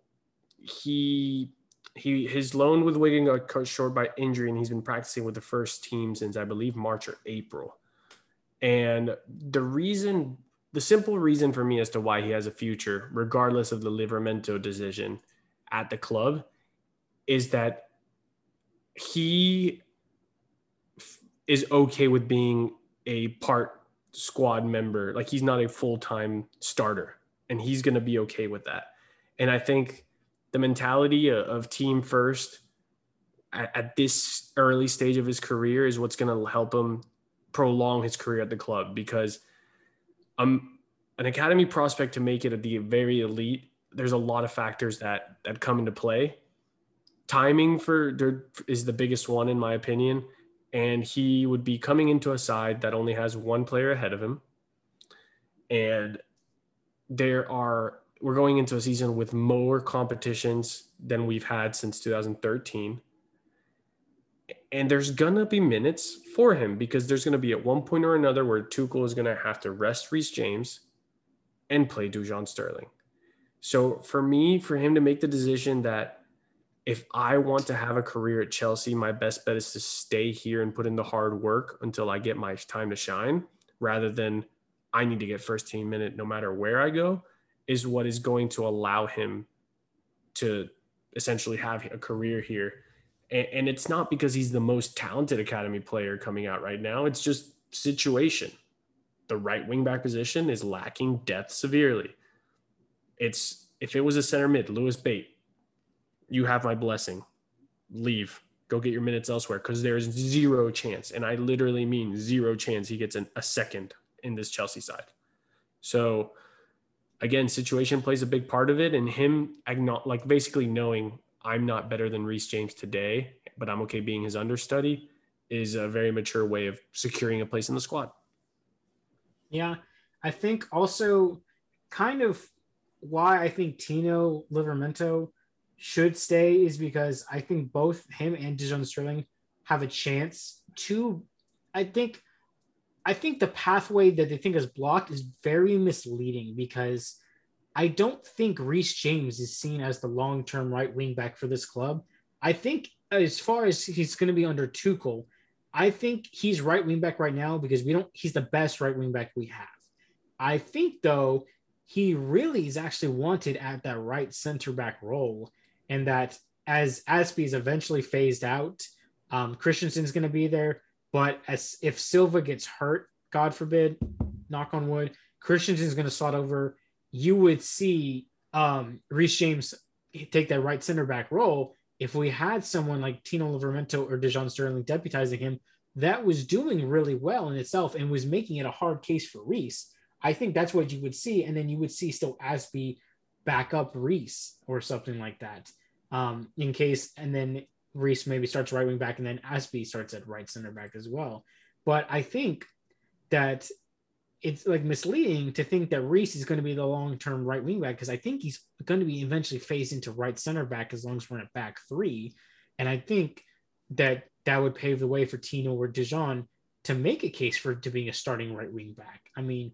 he he his loan with Wigan got cut short by injury, and he's been practicing with the first team since I believe March or April. And the reason, the simple reason for me as to why he has a future, regardless of the Livramento decision at the club, is that he is okay with being a part squad member. Like he's not a full time starter, and he's going to be okay with that. And I think the mentality of team first at, at this early stage of his career is what's going to help him prolong his career at the club because um, an academy prospect to make it at the very elite, there's a lot of factors that that come into play. Timing for is the biggest one in my opinion, and he would be coming into a side that only has one player ahead of him, and there are we're going into a season with more competitions than we've had since 2013. And there's gonna be minutes for him because there's gonna be at one point or another where Tuchel is gonna have to rest Reece James and play Dujon Sterling. So for me, for him to make the decision that if I want to have a career at Chelsea, my best bet is to stay here and put in the hard work until I get my time to shine, rather than I need to get first team minute no matter where I go is what is going to allow him to essentially have a career here. And, and it's not because he's the most talented academy player coming out right now. It's just situation. The right wing back position is lacking depth severely. It's if it was a center mid, Lewis Bate, you have my blessing. Leave. Go get your minutes elsewhere because there's zero chance, and I literally mean zero chance he gets an, a second in this Chelsea side. So again, situation plays a big part of it. And him, like basically knowing I'm not better than Reece James today, but I'm okay being his understudy, is a very mature way of securing a place in the squad. Yeah. I think also kind of why I think Tino Livramento should stay is because I think both him and Dujon Sterling have a chance to, I think, I think the pathway that they think is blocked is very misleading because I don't think Reece James is seen as the long term right wing back for this club. I think as far as he's going to be under Tuchel, I think he's right wing back right now because we don't. He's the best right wing back we have. I think though he really is actually wanted at that right center back role, and that as Azpi is eventually phased out, um, Christensen's going to be there. But as if Silva gets hurt, God forbid, knock on wood, Christensen's going to slot over. You would see um, Reece James take that right center back role. If we had someone like Tino Livramento or Dujon Sterling deputizing him, that was doing really well in itself and was making it a hard case for Reece. I think that's what you would see, and then you would see still Azpi back up Reece or something like that, um, in case, and then Reece maybe starts right wing back, and then Azpi starts at right center back as well. But I think that it's like misleading to think that Reece is going to be the long term right wing back because I think he's going to be eventually phased into right center back as long as we're at back three. And I think that that would pave the way for Tino or Dujon to make a case for to being a starting right wing back. I mean,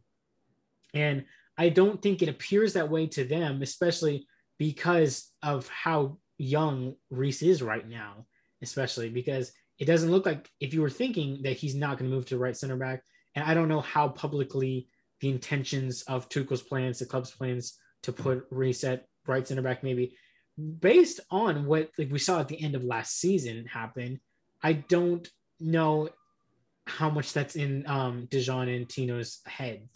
and I don't think it appears that way to them, especially because of how young Reece is right now, especially because it doesn't look like if you were thinking that he's not going to move to right center back, and I don't know how publicly the intentions of Tuchel's plans, the club's plans to put reset right center back, maybe based on what like we saw at the end of last season happen. I don't know how much that's in um Dujon and Tino's head.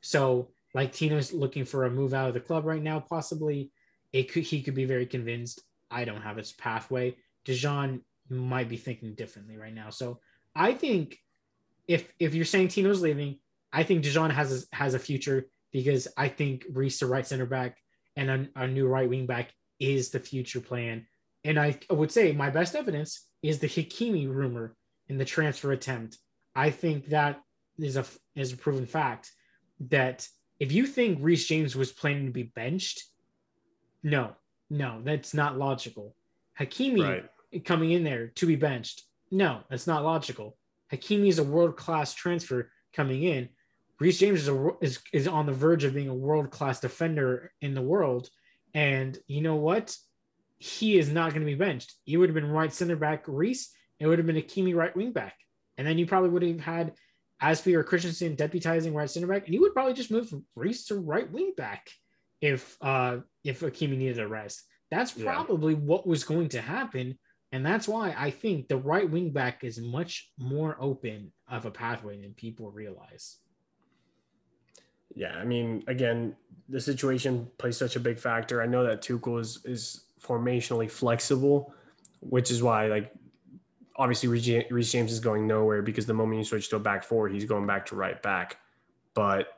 So like Tino's looking for a move out of the club right now, possibly. It could he could be very convinced I don't have his pathway. Dujon might be thinking differently right now. So I think if if you're saying Tino's leaving, I think Dujon has a, has a future because I think Reece, the right center back, and a, a new right wing back is the future plan. And I would say my best evidence is the Hakimi rumor in the transfer attempt. I think that is a is a proven fact that if you think Reece James was planning to be benched, no, no, that's not logical. Hakimi right. coming in there to be benched, no, that's not logical. Hakimi is a world class transfer coming in. Reece James is, a, is is on the verge of being a world class defender in the world, and you know what? He is not going to be benched. He would have been right center back Reece. It would have been Hakimi right wing back, and then you probably would have had Azpi or Christensen deputizing right center back, and you would probably just move Reece to right wing back if uh if Hakimi needed a rest. That's probably yeah. what was going to happen. And that's why I think the right wing back is much more open of a pathway than people realize. Yeah, I mean, again, the situation plays such a big factor. I know that Tuchel is is formationally flexible, which is why, like, obviously Reece James is going nowhere because the moment you switch to a back four, he's going back to right back. But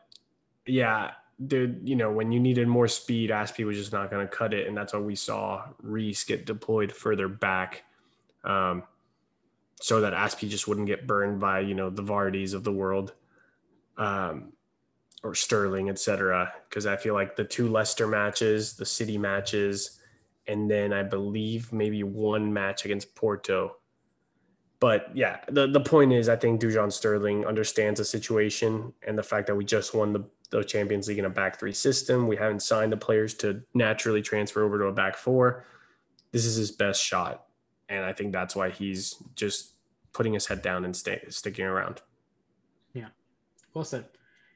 yeah, dude, you know, when you needed more speed, Azpi was just not going to cut it, and that's why we saw Reece get deployed further back, um, so that Azpi just wouldn't get burned by you know the Vardys of the world, um, or Sterling, etc. Because I feel like the two Leicester matches, the City matches, and then I believe maybe one match against Porto. But yeah, the, the point is, I think Dujon Sterling understands the situation and the fact that we just won the the Champions League in a back three system. We haven't signed the players to naturally transfer over to a back four. This is his best shot. And I think that's why he's just putting his head down and stay, sticking around. Yeah. Well said.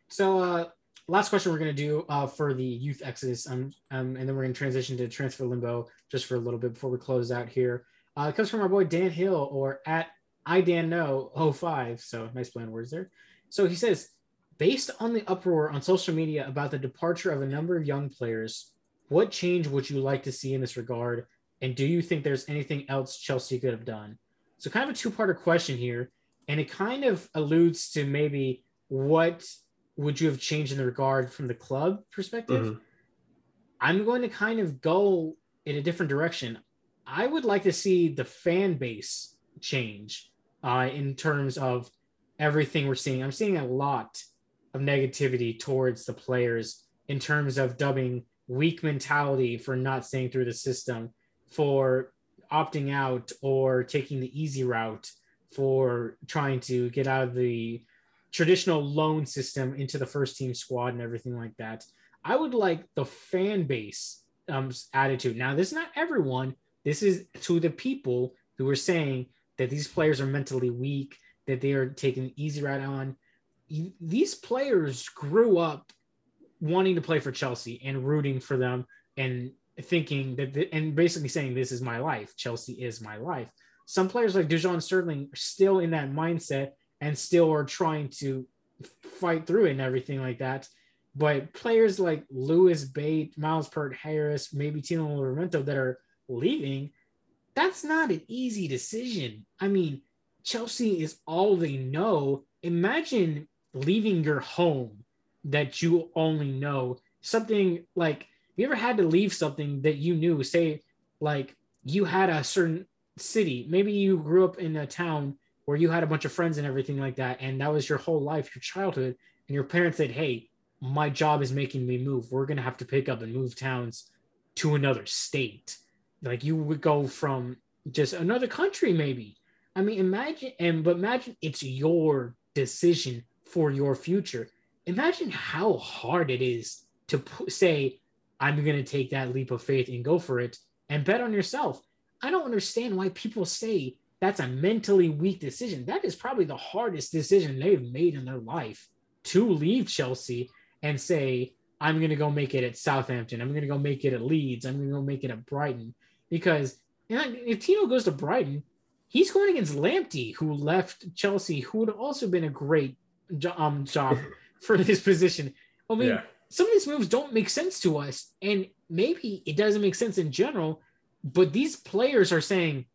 So, uh, last question we're going to do uh, for the youth exodus, um, um, and then we're going to transition to transfer limbo just for a little bit before we close out here. Uh, it comes from our boy Dan Hill or at I Dan No 05. So nice blend words there. So he says, Based on the uproar on social media about the departure of a number of young players, what change would you like to see in this regard? And do you think there's anything else Chelsea could have done? So, kind of a two parter question here. And it kind of alludes to maybe what would you have changed in the regard from the club perspective? Mm-hmm. I'm going to kind of go in a different direction. I would like to see the fan base change uh, in terms of everything we're seeing. I'm seeing a lot of negativity towards the players in terms of dubbing weak mentality for not staying through the system, for opting out or taking the easy route, for trying to get out of the traditional loan system into the first team squad and everything like that. I would like the fan base um, attitude. Now, this is not everyone. This is to the people who are saying that these players are mentally weak, that they are taking the easy ride on these players grew up wanting to play for Chelsea and rooting for them and thinking that the, and basically saying this is my life. Chelsea is my life. Some players like Dujon Sterling are still in that mindset and still are trying to fight through it and everything like that. But players like Lewis Bate, Myles Peart-Harris, maybe Tino Livramento that are leaving, that's not an easy decision. I mean, Chelsea is all they know. Imagine leaving your home that you only know. Something like you ever had to leave something that you knew? Say like you had a certain city. Maybe you grew up in a town where you had a bunch of friends and everything like that and that was your whole life your childhood and your parents said hey my job is making me move. We're going to have to pick up and move towns to another state like you would go from just another country maybe i mean imagine and but imagine it's your decision for your future. Imagine how hard it is to p- say, I'm going to take that leap of faith and go for it and bet on yourself. I don't understand why people say that's a mentally weak decision. That is probably the hardest decision they've made in their life to leave Chelsea and say, I'm going to go make it at Southampton. I'm going to go make it at Leeds. I'm going to go make it at Brighton. Because if Tino goes to Brighton, he's going against Lamptey, who left Chelsea, who would have also been a great um, job for this position. I mean, yeah. some of these moves don't make sense to us, and maybe it doesn't make sense in general. But these players are saying,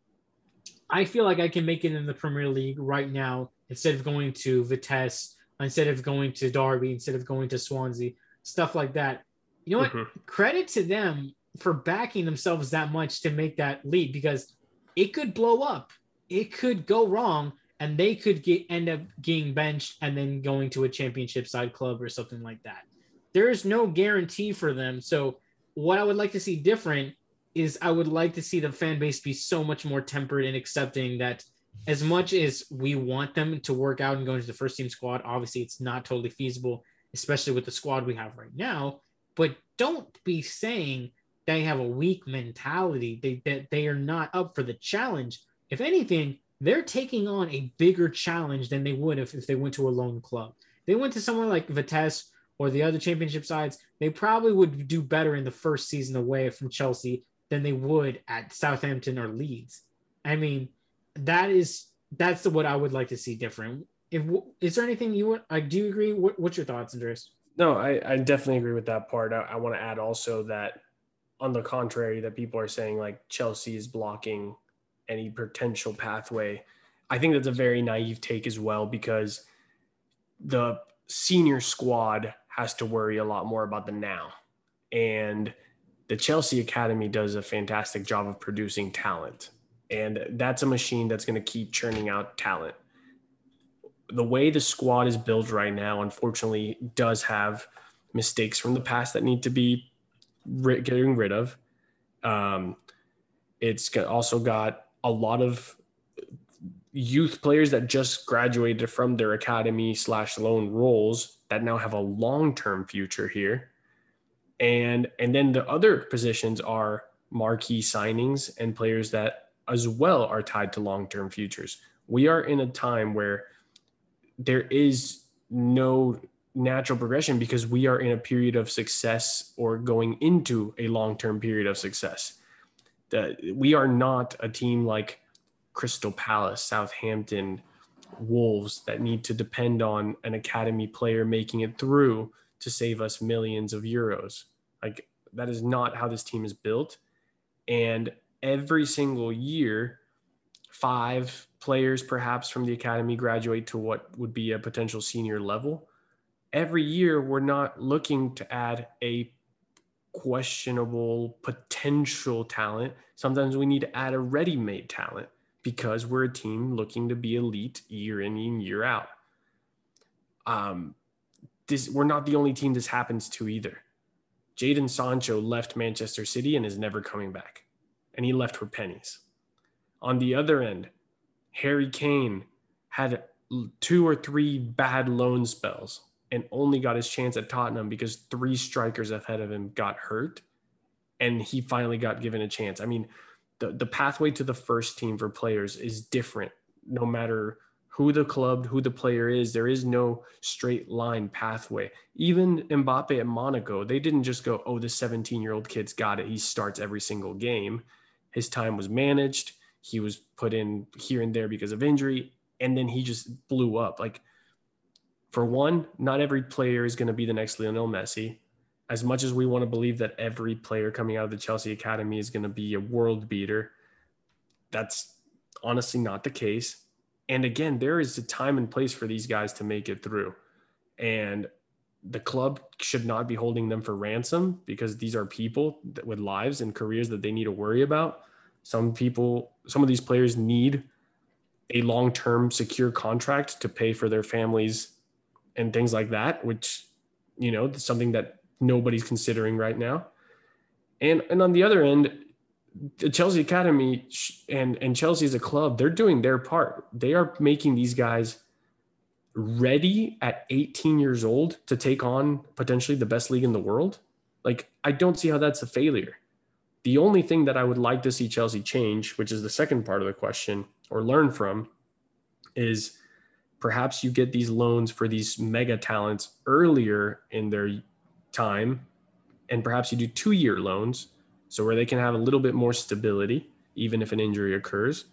"I feel like I can make it in the Premier League right now instead of going to Vitesse, instead of going to Derby, instead of going to Swansea. stuff like that. You know what? Mm-hmm. Credit to them for backing themselves that much to make that leap because it could blow up. It could go wrong and they could get end up getting benched and then going to a championship side club or something like that. There is no guarantee for them. So what I would like to see different is I would like to see the fan base be so much more tempered and accepting that as much as we want them to work out and go into the first team squad, obviously it's not totally feasible, especially with the squad we have right now. But don't be saying they have a weak mentality. They that they are not up for the challenge. If anything, they're taking on a bigger challenge than they would if, if they went to a loan club. They went to somewhere like Vitesse or the other championship sides, they probably would do better in the first season away from Chelsea than they would at Southampton or Leeds. I mean, that is that's what I would like to see different. If is there anything you? Like, do agree? What, what's your thoughts, Andres? No, I, I definitely agree with that part. I, I want to add also that, on the contrary, that people are saying like Chelsea is blocking any potential pathway. I think that's a very naive take as well because the senior squad has to worry a lot more about the now. And the Chelsea Academy does a fantastic job of producing talent. And that's a machine that's going to keep churning out talent. The way the squad is built right now, unfortunately, does have mistakes from the past that need to be getting rid of. Um, it's also got a lot of youth players that just graduated from their academy slash loan roles that now have a long-term future here and and then the other positions are marquee signings and players that as well are tied to long-term futures we are in a time where there is no natural progression because we are in a period of success or going into a long-term period of success we are not a team like Crystal Palace, Southampton, Wolves that need to depend on an academy player making it through to save us millions of euros. Like that is not how this team is built. And every single year, five players perhaps from the academy graduate to what would be a potential senior level. Every year, we're not looking to add a questionable potential talent. Sometimes we need to add a ready made talent because we're a team looking to be elite year in and year out. Um, this we're not the only team this happens to either. Jadon Sancho left Manchester City and is never coming back, and he left for pennies. On the other end, Harry Kane had two or three bad loan spells and only got his chance at Tottenham because three strikers ahead of him got hurt and he finally got given a chance. I mean, the, the pathway to the first team for players is different no matter who the club, who the player is. There is no straight line pathway. Even Mbappe at Monaco, they didn't just go, oh, the 17 year old kid's got it. He starts every single game. His time was managed. He was put in here and there because of injury. And then he just blew up. Like, for one, not every player is going to be the next Lionel Messi as much as we want to believe that every player coming out of the Chelsea Academy is going to be a world beater, that's honestly not the case. And again, there is a time and place for these guys to make it through. And the club should not be holding them for ransom because these are people with lives and careers that they need to worry about. Some people, some of these players need a long term secure contract to pay for their families and things like that, which, you know, something that nobody's considering right now. And and on the other end, the Chelsea Academy and and Chelsea as a club, they're doing their part. They are making these guys ready at 18 years old to take on potentially the best league in the world. Like I don't see how that's a failure. The only thing that I would like to see Chelsea change, which is the second part of the question or learn from, is perhaps you get these loans for these mega talents earlier in their time and perhaps you do two year loans so where they can have a little bit more stability even if an injury occurs.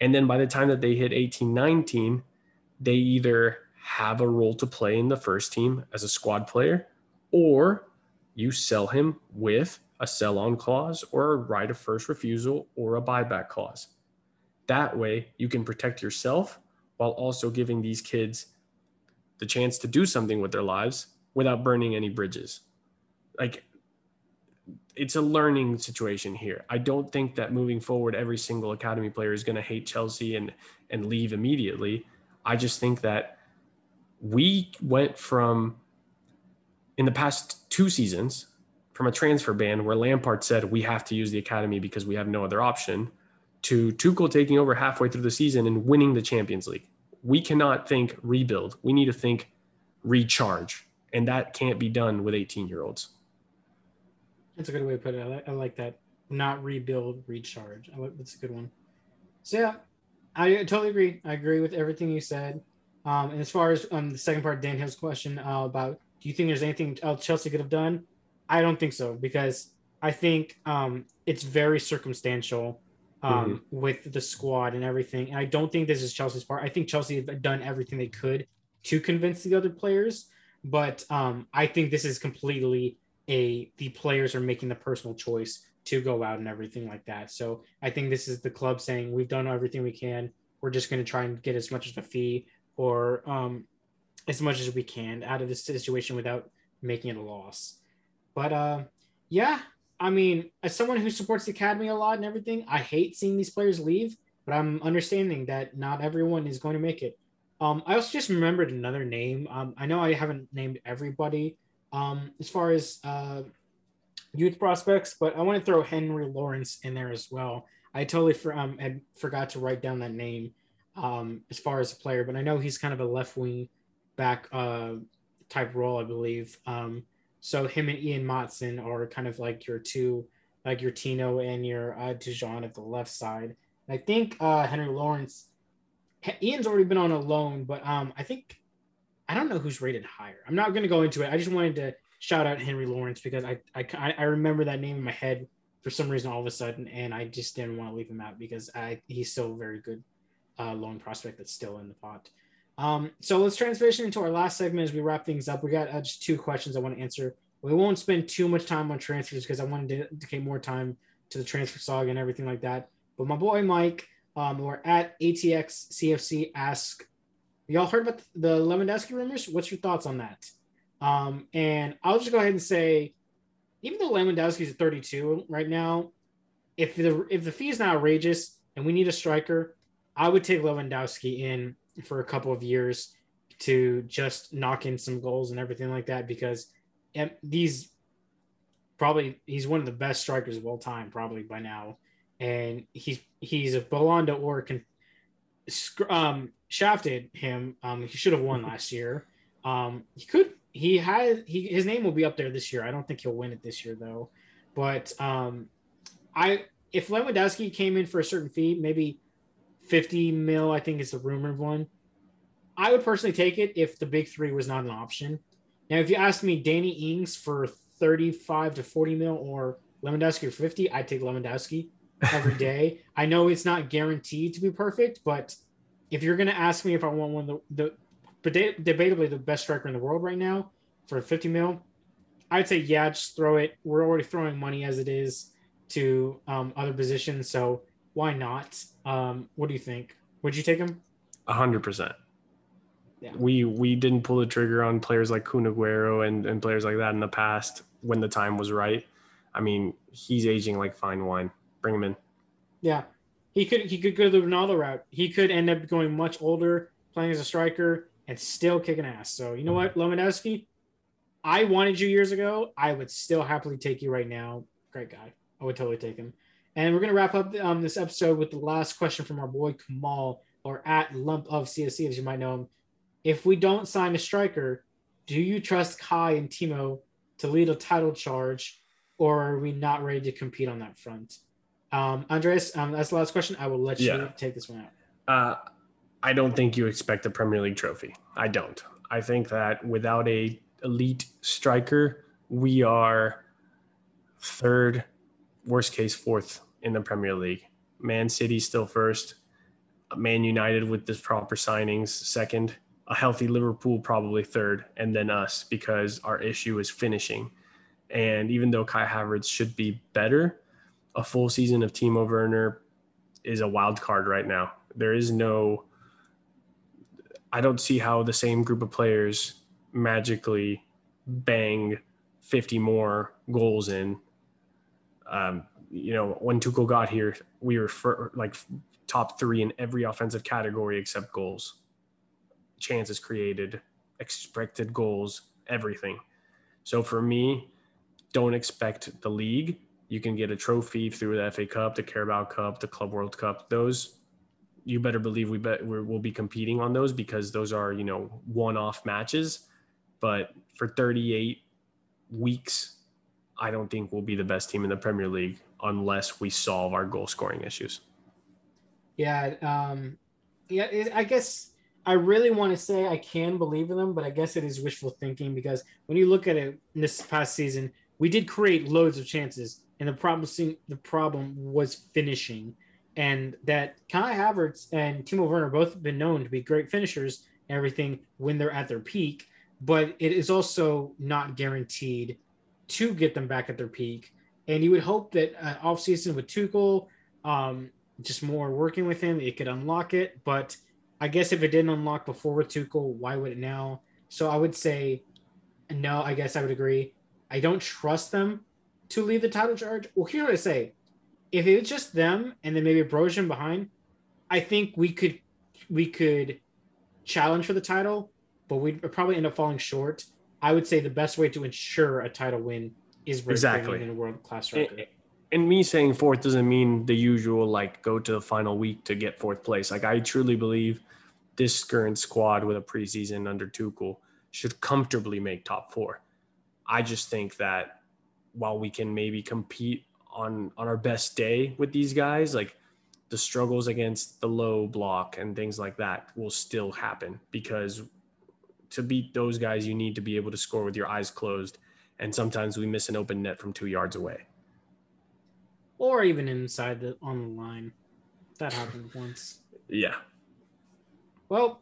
And then by the time that they hit 18 19 they either have a role to play in the first team as a squad player or you sell him with a sell on clause or a right of first refusal or a buyback clause. That way you can protect yourself while also giving these kids the chance to do something with their lives without burning any bridges. Like it's a learning situation here. I don't think that moving forward, every single academy player is going to hate Chelsea and and leave immediately. I just think that we went from in the past two seasons from a transfer ban where Lampard said we have to use the academy because we have no other option to Tuchel taking over halfway through the season and winning the Champions League. We cannot think rebuild. We need to think recharge. And that can't be done with 18 year olds. That's a good way to put it. I like, I like that. Not rebuild, recharge. Like, that's a good one. So, yeah, I totally agree. I agree with everything you said. Um, and as far as um, the second part, of Dan Hill's question uh, about do you think there's anything else Chelsea could have done? I don't think so because I think um, it's very circumstantial um, mm-hmm. with the squad and everything. And I don't think this is Chelsea's part. I think Chelsea have done everything they could to convince the other players, but um, I think this is completely a the players are making the personal choice to go out and everything like that. So I think this is the club saying we've done everything we can. We're just going to try and get as much as a fee or um, as much as we can out of this situation without making it a loss. But uh, yeah, I mean, as someone who supports the academy a lot and everything, I hate seeing these players leave, but I'm understanding that not everyone is going to make it. Um, I also just remembered another name. Um, I know I haven't named everybody um, as far as uh, youth prospects, but I want to throw Henry Lawrence in there as well. I totally for, um, had forgot to write down that name um, as far as a player, but I know he's kind of a left wing back uh, type role, I believe. So him and Ian Maatsen are kind of like your two, like your Tino and your uh, Dujon at the left side. And I think uh, Henry Lawrence, Ian's already been on a loan, but um, I think I don't know who's rated higher. I'm not going to go into it. I just wanted to shout out Henry Lawrence because I, I I remember that name in my head for some reason all of a sudden, and I just didn't want to leave him out because I he's still a very good uh, loan prospect that's still in the pot. Um, so let's transition into our last segment as we wrap things up. We got uh, just two questions I want to answer. We won't spend too much time on transfers because I wanted to dedicate more time to the transfer saga and everything like that. But my boy Mike, um, or at ATX CFC, ask, y'all heard about the Lewandowski rumors? What's your thoughts on that? Um, and I'll just go ahead and say, even though Lewandowski is 32 right now, if the if the fee is not outrageous and we need a striker, I would take Lewandowski in for a couple of years to just knock in some goals and everything like that because these probably he's one of the best strikers of all time probably by now. And he's he's a Ballon d'Or can um shafted him. Um he should have won last year. Um he could he had he his name will be up there this year. I don't think he'll win it this year though. But um I if Lewandowski came in for a certain fee maybe 50 mil, I think is the rumored one. I would personally take it if the big three was not an option. Now, if you asked me Danny Ings for 35 to 40 mil or Lewandowski for 50, I'd take Lewandowski every day. I know it's not guaranteed to be perfect, but if you're going to ask me if I want one of the, the debatably the best striker in the world right now for 50 mil, I'd say, yeah, just throw it. We're already throwing money as it is to um, other positions. So why not? Um, what do you think? Would you take him? A hundred percent. Yeah. We we didn't pull the trigger on players like Kun Aguero and, and players like that in the past when the time was right. I mean, he's aging like fine wine. Bring him in. Yeah. He could he could go the Ronaldo route. He could end up going much older, playing as a striker, and still kicking ass. So you know what, Lewandowski, I wanted you years ago. I would still happily take you right now. Great guy. I would totally take him. And we're going to wrap up um, this episode with the last question from our boy Kamal, or at Lump of CSC, as you might know him. If we don't sign a striker, do you trust Kai and Timo to lead a title charge, or are we not ready to compete on that front? Um, Andres, um, that's the last question. I will let you yeah. take this one out. Uh, I don't think you expect a Premier League trophy. I don't. I think that without a elite striker, we are third, worst case fourth in the Premier League. Man City still first. Man United with the proper signings second. A healthy Liverpool probably third, and then us because our issue is finishing. And even though Kai Havertz should be better, a full season of Timo Werner is a wild card right now. There is no. I don't see how the same group of players magically bang 50 more goals in. Um, you know, when Tuchel got here, we were for, like top three in every offensive category except goals, chances created, expected goals, everything. So for me, don't expect the league. You can get a trophy through the FA Cup, the Carabao Cup, the Club World Cup. Those you better believe we bet we will be competing on those because those are you know one-off matches. But for 38 weeks, I don't think we'll be the best team in the Premier League unless we solve our goal scoring issues. Yeah, um, yeah. I guess I really want to say I can believe in them, but I guess it is wishful thinking because when you look at it this past season, we did create loads of chances, and the problem seemed, the problem was finishing, and that Kai Havertz and Timo Werner both have been known to be great finishers and everything when they're at their peak, but it is also not guaranteed to get them back at their peak. And you would hope that uh, off season with Tuchel, um, just more working with him, it could unlock it. But I guess if it didn't unlock before with Tuchel, why would it now? So I would say, no, I guess I would agree. I don't trust them to lead the title charge. Well, here's what I say. If it's just them and then maybe Broja behind, I think we could we could challenge for the title, but we'd probably end up falling short. I would say the best way to ensure a title win is exactly in a world class record. It, and me saying fourth doesn't mean the usual like go to the final week to get fourth place. Like I truly believe this current squad with a preseason under Tuchel should comfortably make top four. I just think that while we can maybe compete on on our best day with these guys, like the struggles against the low block and things like that will still happen because to beat those guys, you need to be able to score with your eyes closed. And sometimes we miss an open net from two yards away. Or even inside the on the line. That happened once. Yeah. Well,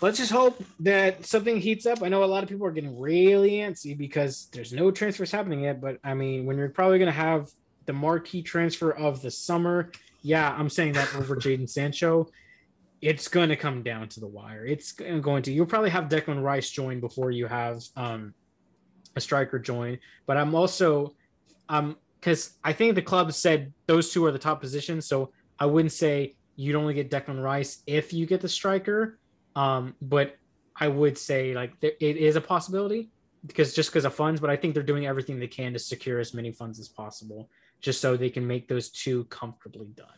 let's just hope that something heats up. I know a lot of people are getting really antsy because there's no transfers happening yet, but I mean, when you're probably going to have the marquee transfer of the summer, yeah, I'm saying that over Jadon Sancho it's going to come down to the wire. It's going to. You'll probably have Declan Rice join before you have um, a striker join. But I'm also, um, because I think the club said those two are the top positions. So I wouldn't say you'd only get Declan Rice if you get the striker. Um, but I would say like there, it is a possibility because just because of funds. But I think they're doing everything they can to secure as many funds as possible, just so they can make those two comfortably done.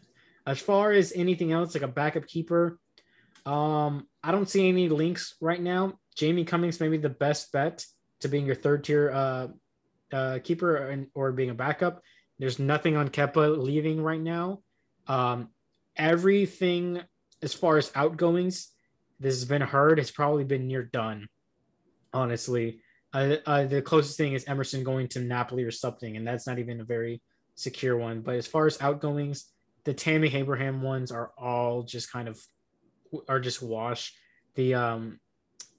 As far as anything else, like a backup keeper, um, I don't see any links right now. Jamie Cummings may be the best bet to being your third tier uh, uh, keeper and, or being a backup. There's nothing on Kepa leaving right now. Um, everything as far as outgoings, this has been heard, has probably been near done. Honestly, uh, uh, the closest thing is Emerson going to Napoli or something, and that's not even a very secure one. But as far as outgoings, the Tammy Abraham ones are all just kind of are just wash. The um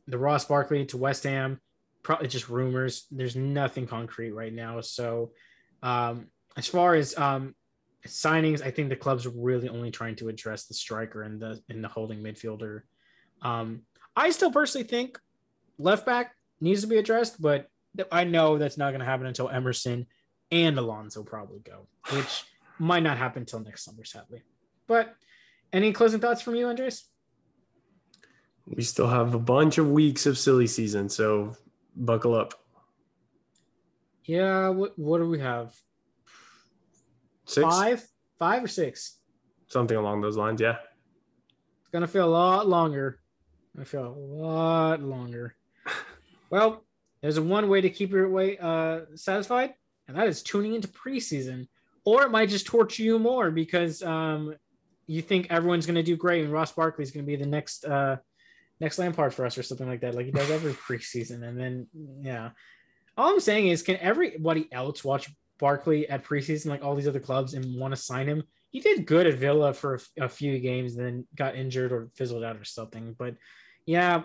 the Ross Barkley to West Ham, probably just rumors. There's nothing concrete right now. So um as far as um signings, I think the club's really only trying to address the striker and the in the holding midfielder. Um I still personally think left back needs to be addressed, but I know that's not going to happen until Emerson and Alonso probably go, which might not happen until next summer, sadly. But any closing thoughts from you, Andres? We still have a bunch of weeks of silly season, so buckle up. Yeah, what what do we have? Six? Five, five or six? Something along those lines, yeah. It's gonna feel a lot longer. I feel a lot longer. well, there's one way to keep your way uh, satisfied, and that is tuning into preseason or it might just torture you more because um, you think everyone's going to do great and Ross Barkley is going to be the next uh, next Lampard for us or something like that, like he does every preseason. And then yeah, all I'm saying is, can everybody else watch Barkley at preseason like all these other clubs and want to sign him? He did good at Villa for a, a few games, and then got injured or fizzled out or something. But yeah,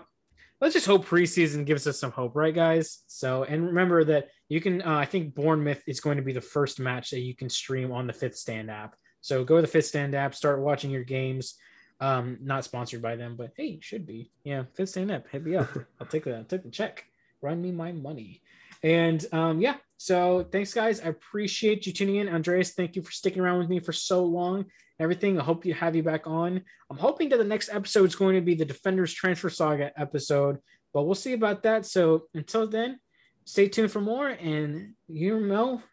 let's just hope preseason gives us some hope, right, guys? So, and remember that you can, uh, I think Bournemouth is going to be the first match that you can stream on the Fifth Stand app. So go to the Fifth Stand app, start watching your games. Um, not sponsored by them, but hey, should be. Yeah, Fifth Stand app, hit me up. I'll take that. I'll take the check. run me my money. And um, yeah, so thanks, guys. I appreciate you tuning in. Andreas, thank you for sticking around with me for so long. Everything. I hope you have you back on. I'm hoping that the next episode is going to be the Defenders Transfer Saga episode, but we'll see about that. So until then, stay tuned for more. And you know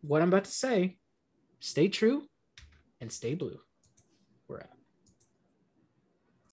what I'm about to say. Stay true and stay blue.